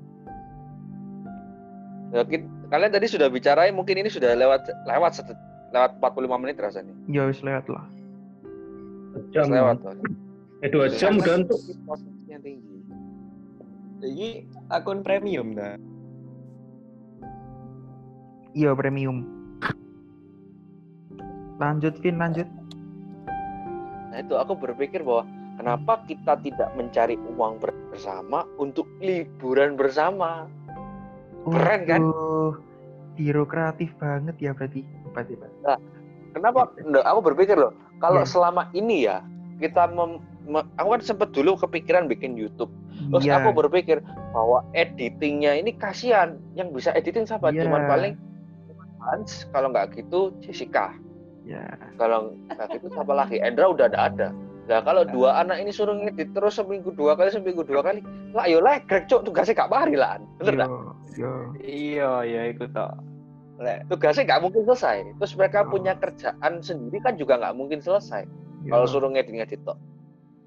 Ya, kalian tadi sudah bicarain, mungkin ini sudah lewat lewat set- lewat 45 menit rasanya. Ya wis lewat lah. Jam. Lewat. Eh, dua jam Karena udah untuk ini Potensinya tinggi. Iki akun premium dah. Iya, premium. Lanjut Vin, lanjut. Nah itu aku berpikir bahwa kenapa kita tidak mencari uang bersama untuk liburan bersama? Keren, kan? Waduh, Birokratif banget ya berarti. Berarti, Pak. Kenapa? Nggak, aku berpikir loh, kalau Iya. selama ini ya kita mem- me- aku kan sempat dulu kepikiran bikin YouTube. Terus Iya. aku berpikir bahwa editingnya ini kasihan. Yang bisa editing siapa? Iya. Cuman paling Hans, kalau nggak gitu Jessica. Ya. Kalau nggak gitu siapa lagi? Endra udah ada ada. Nah kalau dua anak ini suruh ngedit terus seminggu dua kali seminggu dua kali, lah yo legrek cuk tugasnya gak mari lah. Bener nggak? Yo, yo. Iya, ya iku tok. Lek Tugasnya nggak mungkin selesai. Terus mereka Oh. punya kerjaan sendiri kan juga nggak mungkin selesai. yo. kalau suruh ngedit-ngedit tok.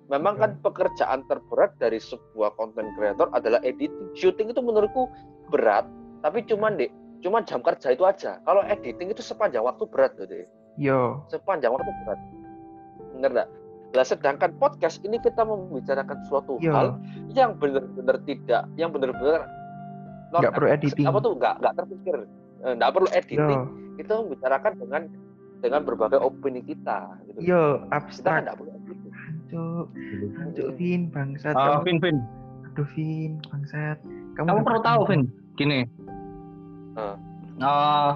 Memang Iya. kan pekerjaan terberat dari sebuah content creator adalah editing. Shooting itu menurutku berat, tapi cuman deh, cuman jam kerja itu aja. Kalau editing itu sepanjang waktu berat tuh deh. Yo. Sepanjang waktu berat. Bener nggak? Lah sedangkan podcast ini kita membicarakan suatu Yo. hal yang benar-benar tidak, yang benar-benar Nggak perlu editing. Apa tuh nggak nggak terpikir, Eh, nggak perlu editing. Yo. Kita membicarakan dengan dengan berbagai opini kita. Gitu. Yo, Kita kan abstrak. nggak perlu editing. Hancur. Hancur Vin, bangsat. Ah, Kamu- Vin, Vin. Aduh Vin, bangsat. Kamu udah perlu tahu, Vin. Gini. Ah. Eh,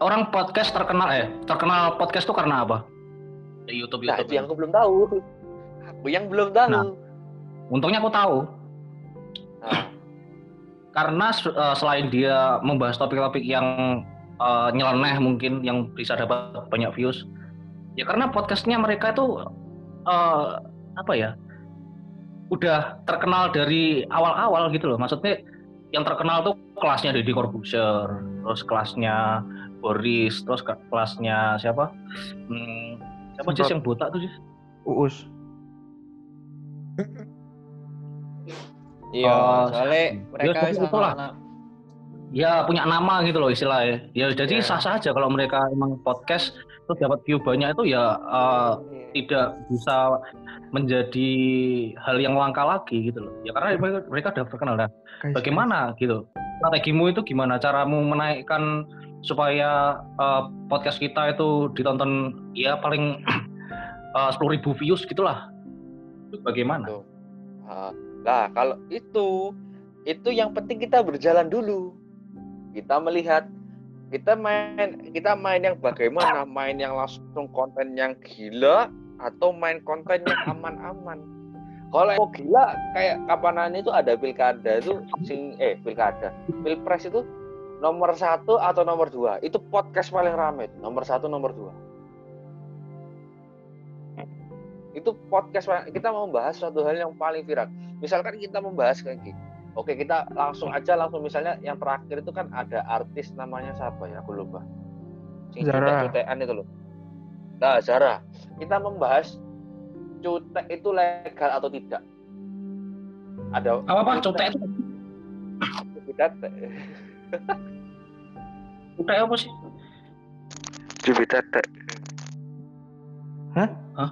orang podcast terkenal eh terkenal podcast tuh karena apa? Di YouTube Nah, YouTube. itu yang aku belum tahu. Aku yang belum tahu. Nah. Untungnya aku tahu. Nah, Karena eh, selain dia membahas topik-topik yang eh, nyeleneh mungkin yang bisa dapat banyak views, ya karena podcastnya mereka itu eh, apa ya? Udah terkenal dari awal-awal gitu loh. Maksudnya yang terkenal tuh kelasnya Deddy Corbuzier, terus kelasnya Boris, terus ke- kelasnya siapa? Hmm, siapa sih yang botak tuh sih? Uus. Iya, Oh, soalnya mereka seperti wis itulah. anak-anak. ya punya nama gitu loh istilahnya. Ya jadi Ya. sah-sah aja kalau mereka emang podcast terus dapat view banyak itu ya eh, tidak bisa menjadi hal yang langka lagi gitu loh. Ya karena mereka, mereka udah terkenal dah. Bagaimana gitu? Strategimu itu gimana? Caramu menaikkan supaya eh, podcast kita itu ditonton ya paling sepuluh ribu views gitulah. Itu bagaimana? Ah, Nah, kalau itu itu yang penting kita berjalan dulu. Kita melihat kita main kita main yang bagaimana main yang langsung konten yang gila atau main konten yang aman-aman kalau mau gila kayak kapanan itu ada pilkada itu sing eh pilkada pilpres itu nomor satu atau nomor dua? Itu podcast paling rame nomor satu nomor dua. Itu podcast kita mau bahas suatu hal yang paling viral. Misalkan kita membahas kayak gini. Oke kita langsung aja langsung misalnya yang terakhir itu kan ada artis namanya siapa ya? Aku lupa. Zara. cutek-cutekan itu loh. Nah Zara. Kita membahas cutek itu legal atau tidak? Ada Apa apa? Cutek itu? Cubitet. Cutek apa sih? Cubitet. Hah? Hah?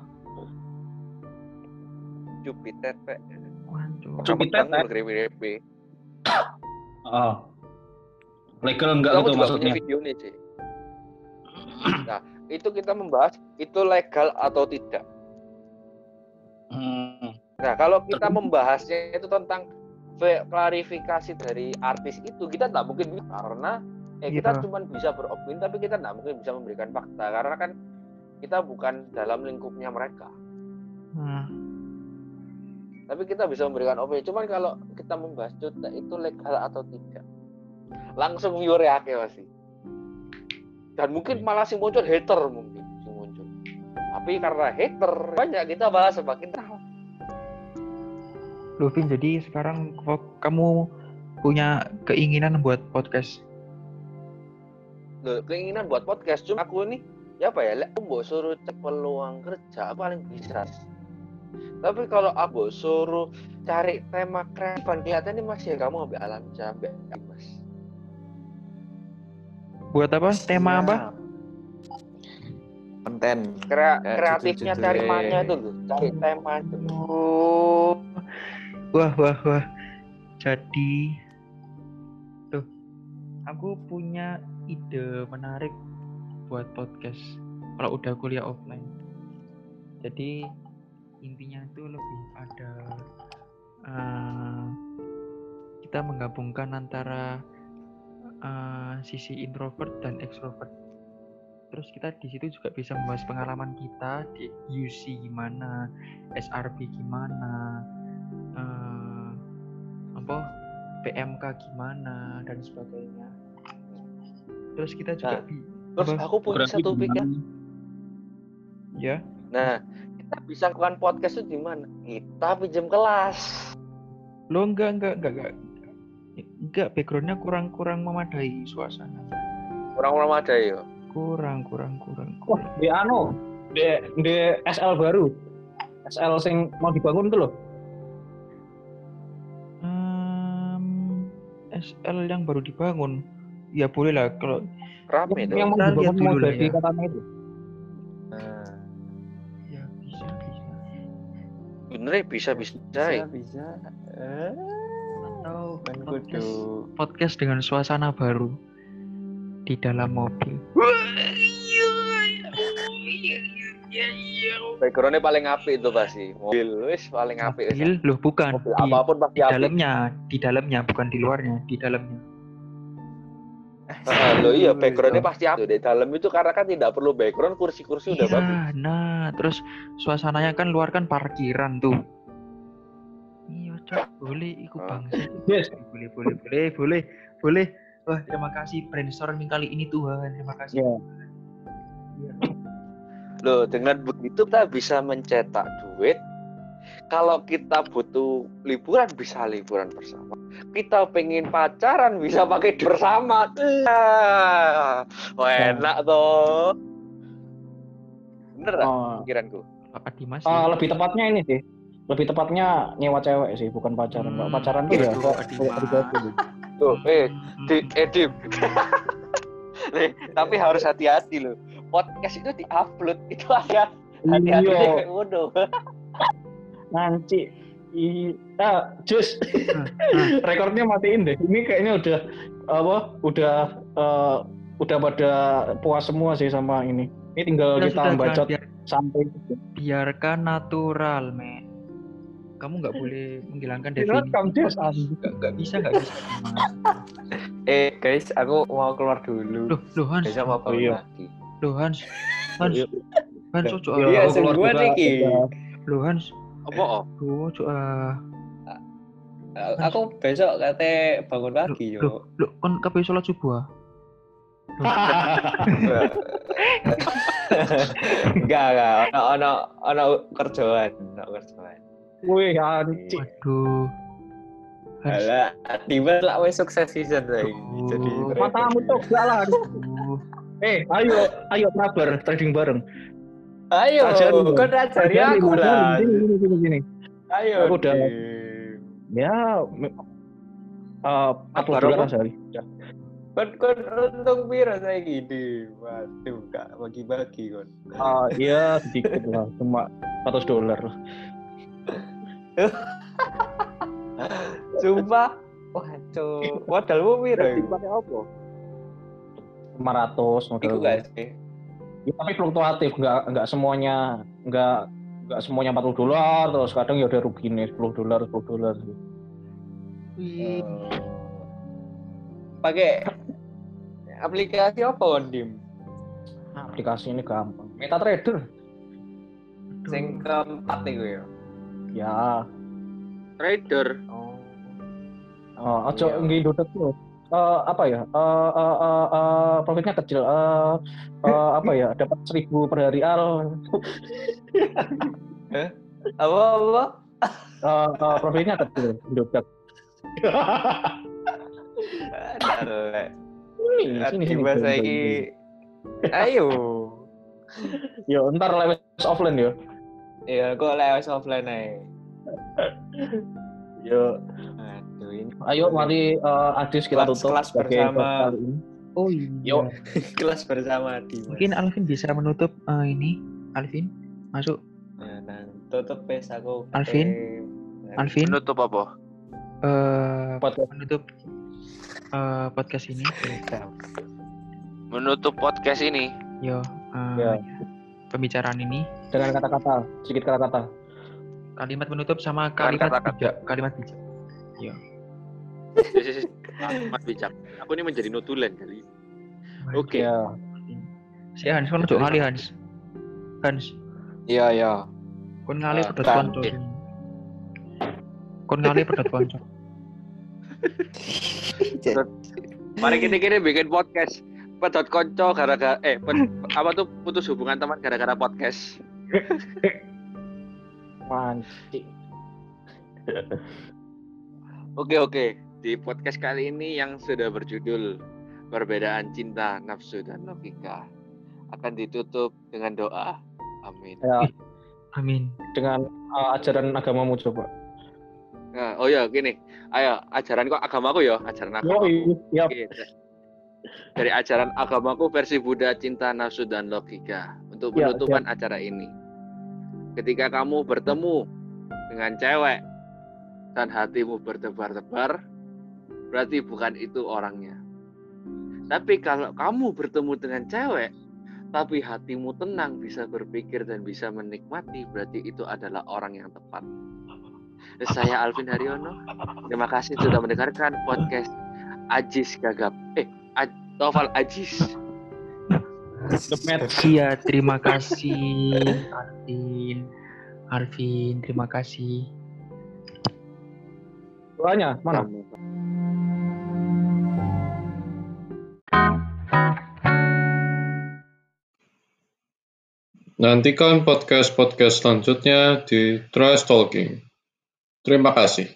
Cubitet. Waduh. Cubitet, eh? grepe Oh. Legal enggak juga maksudnya? video nih, sih. Nah, itu kita membahas itu legal atau tidak. Hmm. Nah, kalau kita membahasnya itu tentang klarifikasi dari artis itu, kita tidak mungkin bisa karena eh, kita Iya. cuma bisa beropini, tapi kita tidak mungkin bisa memberikan fakta karena kan kita bukan dalam lingkupnya mereka. Hmm. Tapi kita bisa memberikan opini. Cuman kalau kita membahas cutek itu legal atau tidak, langsung viewer ya pasti. Dan mungkin malah sing muncul hater mungkin sing muncul. Tapi karena hater banyak kita bahas semakin tahu. Loh, Vin, jadi sekarang kamu punya keinginan buat podcast. Keinginan buat podcast cuma aku ini ya apa ya lek aku mbok suruh cek peluang kerja paling bisa tapi kalau aku suruh cari tema keren kelihatannya masih ya kamu ambil alam jambe mas Buat apa? Tema apa? konten Krea- Kayak kreatifnya judul-judulnya. cari mana itu loh cari tema itu. Oh. Wah, wah, wah. Jadi tuh aku punya ide menarik buat podcast kalau udah kuliah offline. Jadi intinya itu lebih pada eh, kita menggabungkan antara eh, sisi introvert dan extrovert. Terus kita di situ juga bisa membahas pengalaman kita di UC gimana, SRB gimana, eh, apa PMK gimana dan sebagainya. Terus kita juga Nah. terus Apa? aku punya satu pikiran. ya. Nah kita bisa lakukan podcast itu di mana? Kita pinjam kelas. Lo enggak enggak enggak enggak. Enggak backgroundnya kurang kurang memadai suasananya orang-orang ada ya kurang kurang kurang Wah, di anu, di, di SL baru. SL sing mau dibangun tuh loh. SL yang baru dibangun ya boleh lah. Kalau rame tuh. yang mau dibangun mau dulu lah jadi ya. katanya itu. nah, ya bisa bisa. Bener ya bisa bisa bisa bisa. Eh, atau podcast, podcast dengan suasana baru di dalam mobil. Backgroundnya paling apik itu pasti. Mobil wis paling apik. Wis. mobil? Loh bukan. Mobil di, apa pun pasti di dalamnya di dalamnya bukan di luarnya di dalamnya Lo iya Iya. backgroundnya pasti apik di dalam itu karena kan tidak perlu background kursi-kursi udah iya bagus nah terus suasananya kan luar kan parkiran tuh iya cok boleh ikut bangsa Yes. boleh boleh boleh boleh boleh wah terima kasih brainstorming kali ini Tuhan terima kasih Ya. Loh, dengan begitu kita bisa mencetak duit. Kalau kita butuh liburan bisa liburan bersama. Kita pengen pacaran bisa pakai bersama. Ah, Wah, enak toh. Bener Oh, pikiranku? Pak Dimas eh, ya. lebih tepatnya ini sih. Lebih tepatnya nyewa cewek sih, bukan pacaran. Hmm, pacaran tuh ya. Tuh, eh, di edit. Nih, tapi harus hati-hati loh. Podcast itu di-upload itu ada hati-hati Iya, waduh. Nanti i ah, jus nah, nah, rekornya matiin deh. Ini kayaknya udah apa? Udah eh, udah pada puas semua sih sama ini. Ini tinggal sudah, kita sudah, bacot biar- sampai biarkan natural men kamu nggak boleh menghilangkan definisi nggak bisa nggak bisa Eh guys, aku mau keluar dulu. Loh, loh Hans, Besok mau bangun iya. lagi. loh Hans. Hans, Iya. Hans ojo Iya, keluar. Loh Hans, Apa oh? ojo ah. Aku besok kate bangun lagi Loh, yo. loh kon kabeh salat subuh ah. Enggak, enggak. Ono ono ono kerjaan, ono kerjaan. Wih, anjing. Waduh. Hans. Alah, tiba lah wes sukses season. Oh. Jadi Matamu tuh gak lah. Aduh. Eh, ayo, ayo mabar trading bareng. Ayo, Ajari. kau ajari Ajari, aku lah. Gini, gini, gini, gini. Ayo. Aku udah-. Ya, me- eh, 40 Mabar dolar apa? sehari. Kon kon untung piro saya gini. Waduh, gak bagi-bagi kon. Ah, iya sedikit lah, cuma 100 dolar. Sumpah. Waduh, modalmu piro? Dipakai apa? 500 modal. Iku gak sih? Ya, tapi fluktuatif, nggak nggak semuanya nggak nggak semuanya 40 dolar terus kadang ya udah rugi nih 10 dolar 10 dolar Wih. Pakai aplikasi apa kon dim? aplikasi ini gampang MetaTrader Sing keempat iku ya. ya Trader. Oh. oh, ojo Iya. nggih dodet tuh Eh, apa ya Eh, eh, eh, eh, profitnya kecil Eh, eh, apa ya dapat 1000 per hari al Apa apa? Eh, eh, profitnya kecil Dalek. sini sini sini Tiba saiki Ayo. yo ntar lewat offline yo Ya, kok lewat offline ae. yo Ayo mari eh, Adis kita Kelas- tutup kelas bersama. Oh iya. Yuk. kelas bersama Dimas. Mungkin Alvin bisa menutup eh, ini. Alvin, masuk. Nah, nah, tutup pes aku. Alvin? Eh, Alvin, Menutup apa? eh Podcast. menutup eh, podcast ini. Menutup podcast ini. Yo, eh, Ya. pembicaraan ini. dengan kata-kata sedikit kata-kata Kalimat menutup sama kalimat bijak. Kalimat bijak. Amat bijak. Aku ini menjadi notulen kali. Oke. ya Si Hans, kon ojo ngali Hans. Hans, Iya, iya. kon ngali Ah, pedot kan. konco. Kon ngali pedot konco. Mari kita kini bikin podcast. Pedot konco gara-gara eh ped- apa tuh putus hubungan teman gara-gara podcast. mancing Oke oke. Di podcast kali ini yang sudah berjudul Perbedaan Cinta, Nafsu dan Logika akan ditutup dengan doa. Amin. ya Amin. dengan uh, ajaran agamamu coba Nah, oh ya gini. Ayo ajaran kok agamaku ya, ajaran yo agamaku. ya Oke, Dari ajaran agamaku versi Buddha cinta nafsu dan logika untuk Ya, penutupan acara ini. Ketika kamu bertemu dengan cewek dan hatimu bertebar-tebar, berarti bukan itu orangnya. Tapi kalau kamu bertemu dengan cewek, tapi hatimu tenang, bisa berpikir dan bisa menikmati, berarti itu adalah orang yang tepat. Saya Alvin Haryono. Terima kasih sudah mendengarkan podcast Ajis Gagap. Eh, Aj- Novel Ajis. Iya, terima kasih Alvin. Alvin, terima kasih. Doanya mana Nantikan podcast-podcast selanjutnya di Trash Talking. Terima kasih.